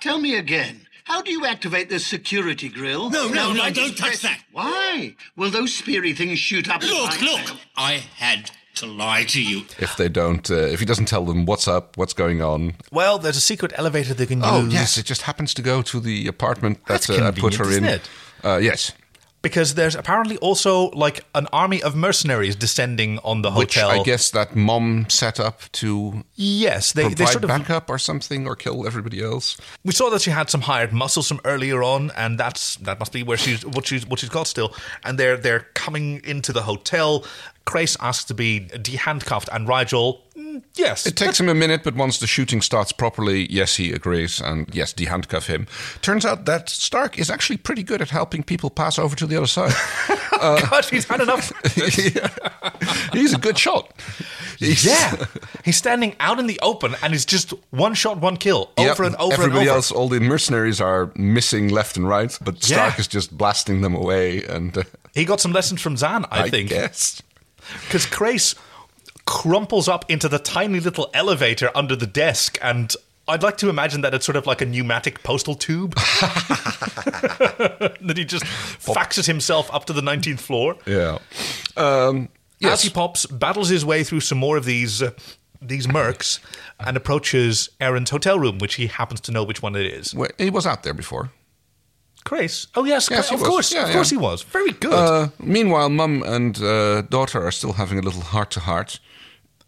Tell me again. How do you activate the security grill? No, no, no, I don't touch press- that. Why? Will those speary things shoot up? Look, look. I had to lie to you. If they don't, uh, if he doesn't tell them what's up, what's going on. well, there's a secret elevator they can Oh use. Oh yes, it just happens to go to the apartment that That's uh, I put convenient, her in. isn't it? Uh, yes, Because there's apparently also like an army of mercenaries descending on the which hotel. I guess that mom set up to Yes, they, provide they sort of. backup or something, or kill everybody else. We saw that she had some hired muscles from earlier on, and that's that must be where she's what she's what she's got still. And they're they're coming into the hotel. Crais asks to be dehandcuffed, and Rygel, "Mm, yes, It takes him a minute, but once the shooting starts properly, yes, he agrees, and yes, dehandcuff him. Turns out that Stark is actually pretty good at helping people pass over to the other side. God, he's had enough. He's a good shot. He's- yeah, he's standing out in the open, and it's just one shot, one kill, Yep, over and over Everybody and over. else, all the mercenaries are missing left and right, but Stark Yeah. is just blasting them away. And uh, He got some lessons from Zhaan, I, I think. guess. Because Crais crumples up into the tiny little elevator under the desk, and I'd like to imagine that it's sort of like a pneumatic postal tube. that he just faxes himself up to the 19th floor. Yeah. Um, As he pops, battles his way through some more of these. Uh, these mercs and approaches Aeryn's hotel room, which he happens to know which one it is. Well, he was out there before. Crais. Oh yes, Yes, he of was. course, Yeah, of course he was. Very good. Uh, meanwhile, mum and uh, daughter are still having a little heart to heart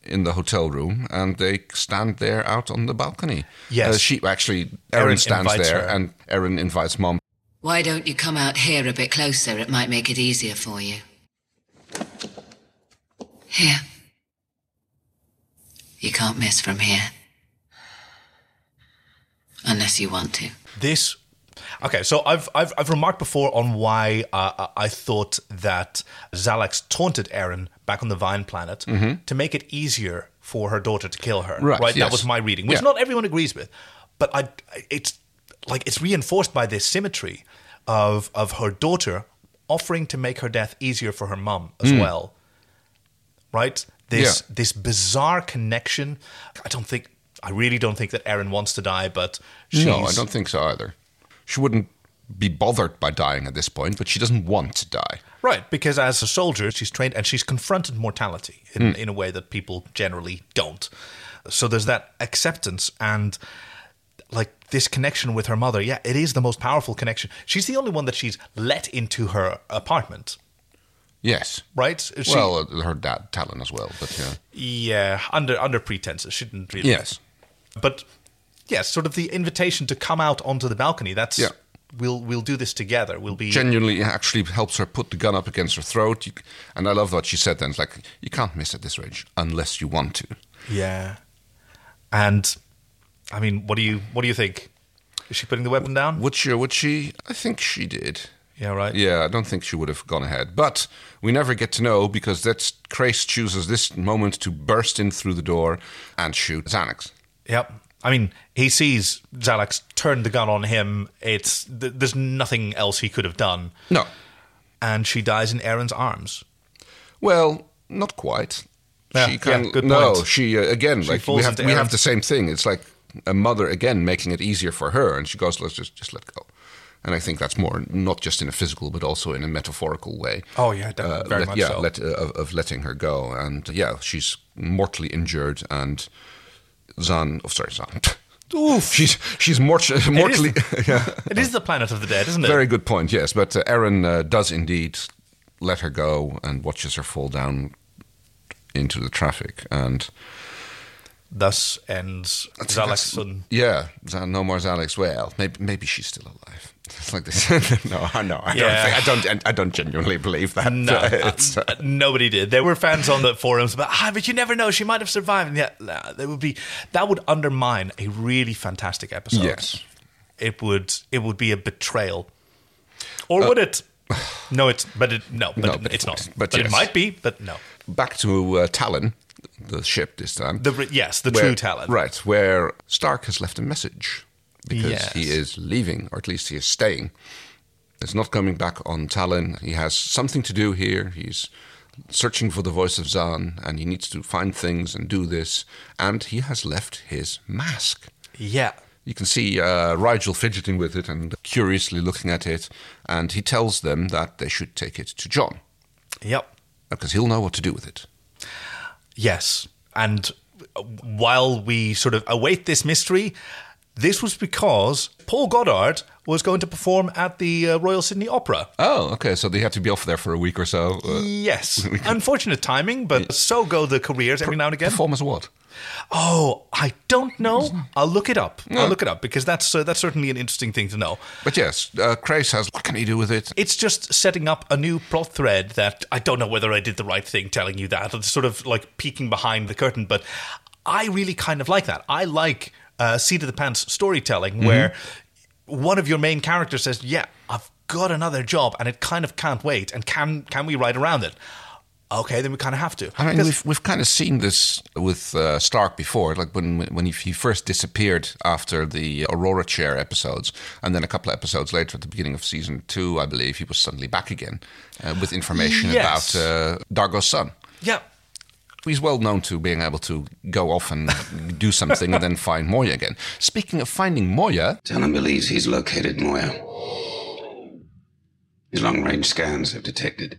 in the hotel room, and they stand there out on the balcony. Yes. Uh, she actually, Aeryn Aeryn stands there, her. and Aeryn invites mom. Why don't you come out here a bit closer? It might make it easier for you. Here. You can't miss from here. Unless you want to. this okay so I've, I've i've remarked before on why uh, i thought that Xhalax taunted Aeryn back on the vine planet to make it easier for her daughter to kill her Mm-hmm. Right, that was my reading which Yeah. not everyone agrees with but i it's like it's reinforced by this symmetry of of her daughter offering to make her death easier for her mum as well right this Mm. Yeah. this bizarre connection i don't think I really don't think that Aeryn wants to die, but she's, No, I don't think so either. She wouldn't be bothered by dying at this point, but she doesn't want to die. Right, because as a soldier, she's trained and she's confronted mortality in, Hmm. in a way that people generally don't. So there's that acceptance and like this connection with her mother. Yeah, it is the most powerful connection. She's the only one that she's let into her apartment, Yes. right? She- well, uh, her dad, Talyn, as well. But yeah. yeah, under under pretenses, she didn't really. Yes. but yes, sort of the invitation to come out onto the balcony. That's Yeah. we'll we'll do this together. We'll be genuinely actually helps her put the gun up against her throat. You, and I love what she said then. It's like, you can't miss at this range unless you want to. Yeah. And I mean, what do you what do you think? Is she putting the weapon down? Would she? Would she? I think she did. Yeah, right. Yeah, I don't think she would have gone ahead. But we never get to know because that's Crais chooses this moment to burst in through the door and shoot Xanax. Yep. I mean, he sees Xhalax turn the gun on him. It's th- there's nothing else he could have done. No. And she dies in Aeryn's arms. Well, not quite. Yeah, she yeah, can good no. point. She uh, again She like we have we have the same thing. It's like a mother again making it easier for her, and she goes, "Let's just just let go." And I think that's more not just in a physical, but also in a metaphorical way. Oh, yeah, definitely. Very let- much yeah, so. let, uh, of, of letting her go, and yeah, she's mortally injured, and Zhaan, oh, sorry, Zhaan. Oof. she's she's mort- mortally. yeah. It is the planet of the dead, isn't it? Very good point. Yes, but uh, Aeryn uh, does indeed let her go and watches her fall down into the traffic, and Thus ends Xhalax's son. Yeah, no more Alex. Well, maybe maybe she's still alive. It's like this. no, I know. I Yeah. don't. Think, I don't. I don't genuinely believe that. No, It's, uh, uh, nobody did. There were fans on the forums but ah, but you never know. She might have survived. And yeah, nah, that would be that would undermine a really fantastic episode. Yes. it would. It would be a betrayal, or would it? No, it's but it no, but Uh, No, it- but it's not. But, But it might be. But no, back to uh, Talyn, the ship this time. the yes, the Where- true Talyn. Right, where Stark has left a message because Yes. he is leaving, or at least he is staying. He's not coming back on Talyn. He has something to do here. He's searching for the voice of Zhaan, and he needs to find things and do this. And he has left his mask. Yeah. You can see uh, Rygel fidgeting with it and curiously looking at it, and he tells them that they should take it to John Yep. because he'll know what to do with it. Yes. And while we sort of await this mystery, this was because Paul Goddard was going to perform at the uh, Royal Sydney Opera. Oh, okay. So they have to be off there for a week or so. Uh, Yes. Unfortunate timing, but so go the careers every now and again. perform as what? Oh, I don't know. I'll look it up. No. I'll look it up because that's uh, that's certainly an interesting thing to know. But yes, uh, Crais has. What can he do with it? It's just setting up a new plot thread that I don't know whether I did the right thing telling you that. It's sort of like peeking behind the curtain, but I really kind of like that. I like uh, seat of the pants storytelling where one of your main characters says, "Yeah, I've got another job, and it kind of can't wait. And can can we ride around it?" Okay, then we kind of have to. I mean, Because- we've we've kind of seen this with uh, Stark before, like when when he, he first disappeared after the Aurora Chair episodes, and then a couple of episodes later, at the beginning of season two, I believe, he was suddenly back again uh, with information Yes. about uh, Dargo's son. yeah, He's well known to being able to go off and do something and then find Moya again. Speaking of finding Moya, Talyn believes he's located Moya. His long range scans have detected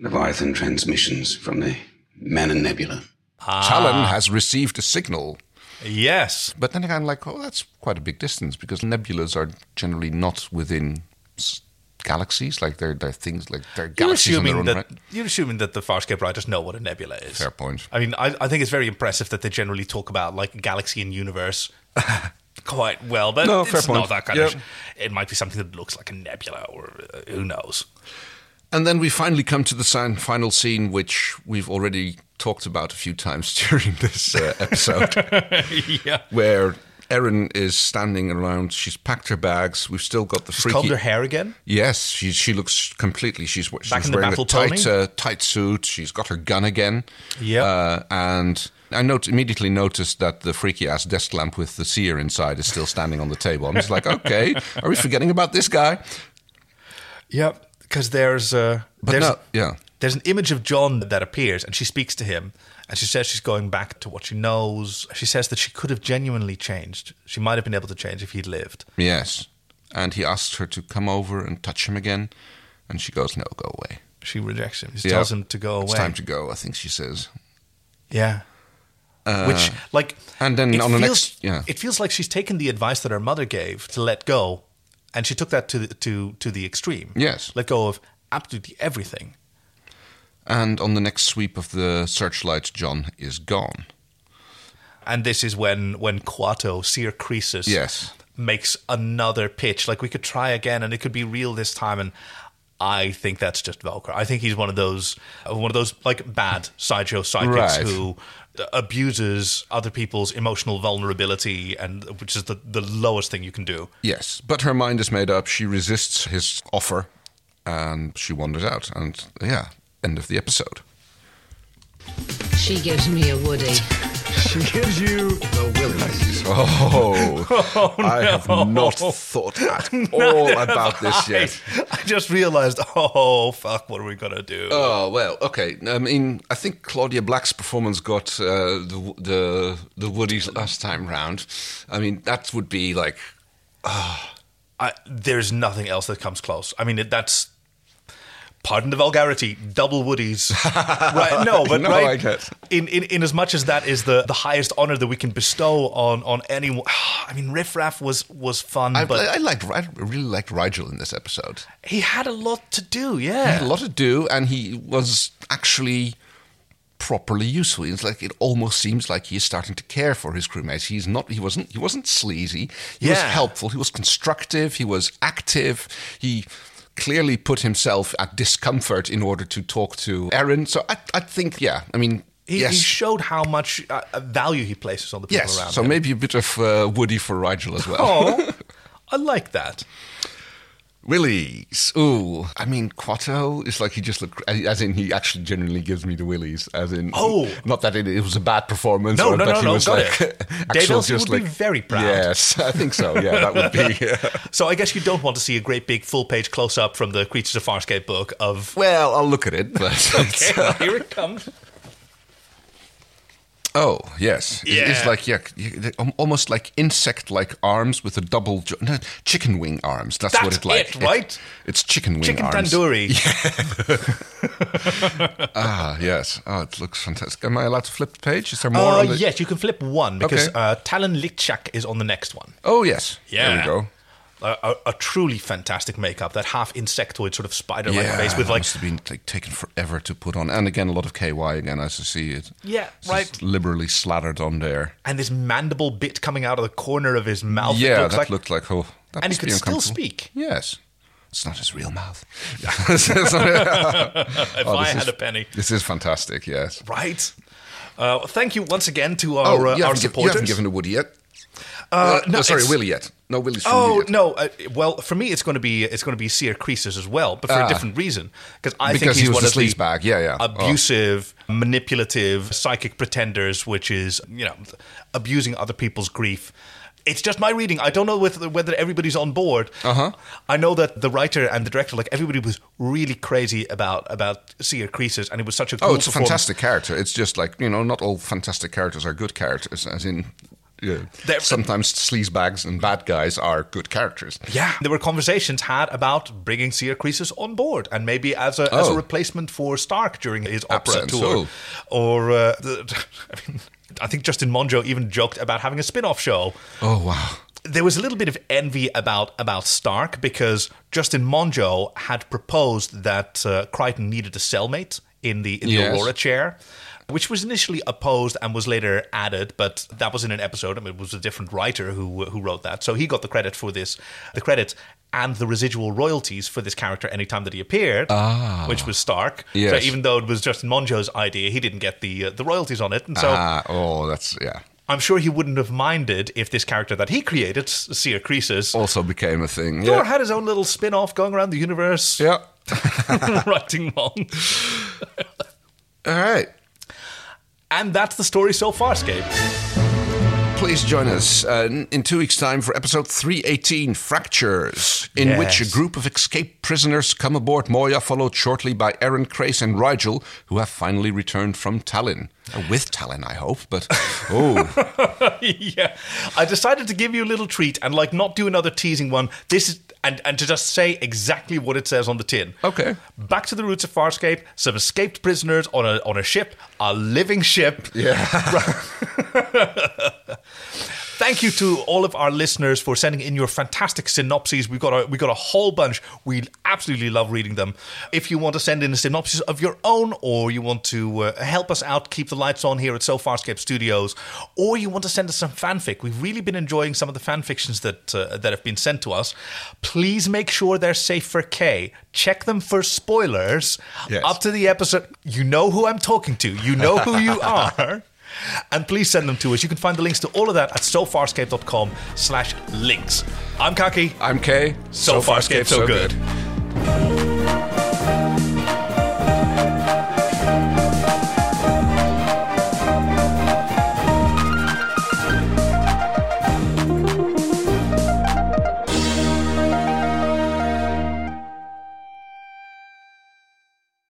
Leviathan transmissions from the Manon Nebula. Talyn has received a signal. yes, But then again, like, oh, that's quite a big distance because nebulas are generally not within s- galaxies. Like, they're, they're things like they're you're galaxies in their assuming own that right. you're assuming that the Farscape writers know what a nebula is. Fair point. I mean, I, I think it's very impressive that they generally talk about like galaxy and universe quite well, but No, it's fair point. not that kind Yeah. of. It might be something that looks like a nebula, or uh, who knows. And then we finally come to the final scene, which we've already talked about a few times during this uh, episode, yeah, where Aeryn is standing around. She's packed her bags. We've still got the she's freaky. combed her hair again. Yes, she she looks completely. She's she's Back in the wearing a battle tight uh, tight suit. She's got her gun again. Yep. Uh, and I note immediately noticed that the freaky ass desk lamp with the seer inside is still standing on the table. I'm just like, okay, are we forgetting about this guy? Yep, because there's uh, But there's no, yeah. there's an image of John that appears, and she speaks to him, and she says she's going back to what she knows. She says that she could have genuinely changed. She might have been able to change if he'd lived. Yes. And he asks her to come over and touch him again. And she goes, no, go away. She rejects him. She Yeah. tells him to go away. It's time to go, I think she says. Yeah. Uh, Which, like, and then on the next, yeah. it feels like she's taken the advice that her mother gave to let go, and she took that to the, to to the extreme. Yes. let go of absolutely everything. And on the next sweep of the searchlight, John is gone. And this is when when Kuato Seer Croesus Yes. makes another pitch. Like we could try again, and it could be real this time. And I think that's just Velcro. I think he's one of those one of those like bad sideshow psychics Right. who abuses other people's emotional vulnerability, and which is the the lowest thing you can do. Yes, but her mind is made up. She resists his offer, and she wanders out. And yeah, end of the episode. She gives me a Woody. She gives you the willies. Oh, I have not thought at all about this yet. I just realized, oh fuck, what are we gonna do? Oh well, okay. I mean, I think Claudia Black's performance got uh, the the the Woodies last time round. I mean, that would be like I, there's nothing else that comes close. I mean, it, that's pardon the vulgarity, double woodies. right? No, but No, right. I get. In, in in as much as that is the, the highest honor that we can bestow on on anyone. I mean, Riff Raff was was fun, I, but I liked. I really liked Rygel in this episode. he had a lot to do. Yeah, he had a lot to do, and he was actually properly useful. It's like it almost seems like he is starting to care for his crewmates. He's not. He wasn't. He wasn't sleazy. He was helpful. He was constructive. He was active. He clearly put himself at discomfort in order to talk to Aeryn. So I, I think, yeah. I mean, he, yes. he showed how much uh, value he places on the people Yes, around so him. So maybe a bit of uh, Woody for Rygel as well. Oh, I like that. Willies. Ooh, I mean, Kuato is like he just looked, as in he actually genuinely gives me the willies. As in, Oh. not that it, it was a bad performance. No, or, no, but no, he no, was got like it. Actual just would be very proud. Yes, I think so. Yeah, that would be. So I guess you don't want to see a great big full page close up from the Creatures of Farscape book of. well, I'll look at it, but Okay, well, uh, here it comes. Oh yes, It- it's like yeah, almost like insect-like arms with a double jo- no, chicken wing arms. That's, what That's it's like, it, right? it's chicken wing Chicken arms. tandoori. Ah, yes. Oh, it looks fantastic. Am I allowed to flip the page? Is there more? Uh, the... yes, you can flip one because Okay. uh, Talyn Lichak is on the next one. Oh yes. Yeah. There we go. A, a, a truly fantastic makeup, that half insectoid sort of spider-like yeah, face with like must have been like taken forever to put on, and again a lot of KY again as I see it. Yeah, It's right. just liberally slathered on there. and this mandible bit coming out of the corner of his mouth. It yeah, looks that like, looked like oh, that and he could still speak. Yes, it's not his real mouth. if Oh, I had is- a penny, This is fantastic. Yes. right? Uh, thank you once again to our, Oh, uh, our haven't given, you haven't given a Woody yet. Uh, no, sorry, it's- Willie yet. No, Willie's from Oh no! Uh, well, for me, it's going to be it's going to be Seer Croesus as well, but for Ah. a different reason. Because I Because think he he's was one of the sleazebag. Yeah, yeah. Oh. abusive, manipulative, psychic pretenders, which is you know abusing other people's grief. It's just my reading. I don't know whether, whether everybody's on board. Uh huh. I know that the writer and the director, like everybody, was really crazy about about Seer Croesus, and it was such a Oh, it's a fantastic character. It's just like you know, not all fantastic characters are good characters. As in, yeah, They're- sometimes sleazebags and bad guys are good characters. Yeah, there were conversations had about bringing Croesus on board, and maybe as a as a Oh. replacement for Stark during his opera tour, oh. or uh, the, I mean, I think Justin Monjo even joked about having a spin-off show. Oh wow! There was a little bit of envy about about Stark because Justin Monjo had proposed that uh, Crichton needed a cellmate in the in the Yes. Aurora chair. Which was initially opposed and was later added, but that was in an episode. I mean, it was a different writer who who wrote that, so he got the credit for this, the credit and the residual royalties for this character anytime that he appeared, which was Stark. So even though it was Justin Monjo's idea, he didn't get the uh, the royalties on it, and so ah, oh, that's yeah. I'm sure he wouldn't have minded if this character that he created, Seer Croesus, Also became a thing. Yeah. had his own little spin-off going around the universe, yeah. writing long. All right. And that's the story so far, Scape. please join us uh, in- in two weeks' time for episode 318 Fractures, in which a group of escaped prisoners come aboard Moya, followed shortly by Aeryn, Crais, and Rygel, who have finally returned from Talyn. Uh, with Talyn, I hope, but oh. yeah, I decided to give you a little treat and like not do another teasing one. This is and and to just say exactly what it says on the tin. Okay. Back to the roots of Farscape. Some escaped prisoners on a on a ship, a living ship. Yeah. Thank you to all of our listeners for sending in your fantastic synopses. We've got a we got a whole bunch. We absolutely love reading them. If you want to send in a synopsis of your own, or you want to uh, help us out, keep the lights on here at So Farscape Studios, or you want to send us some fanfic, we've really been enjoying some of the fan fictions that uh, that have been sent to us. Please make sure they're safe for K. Check them for spoilers Yes. up to the episode. You know who I'm talking to. You know who you are. And please send them to us. You can find the links to all of that at sofarscape.com slash links. I'm Kaki. I'm Kay. So, Farscape, so, good.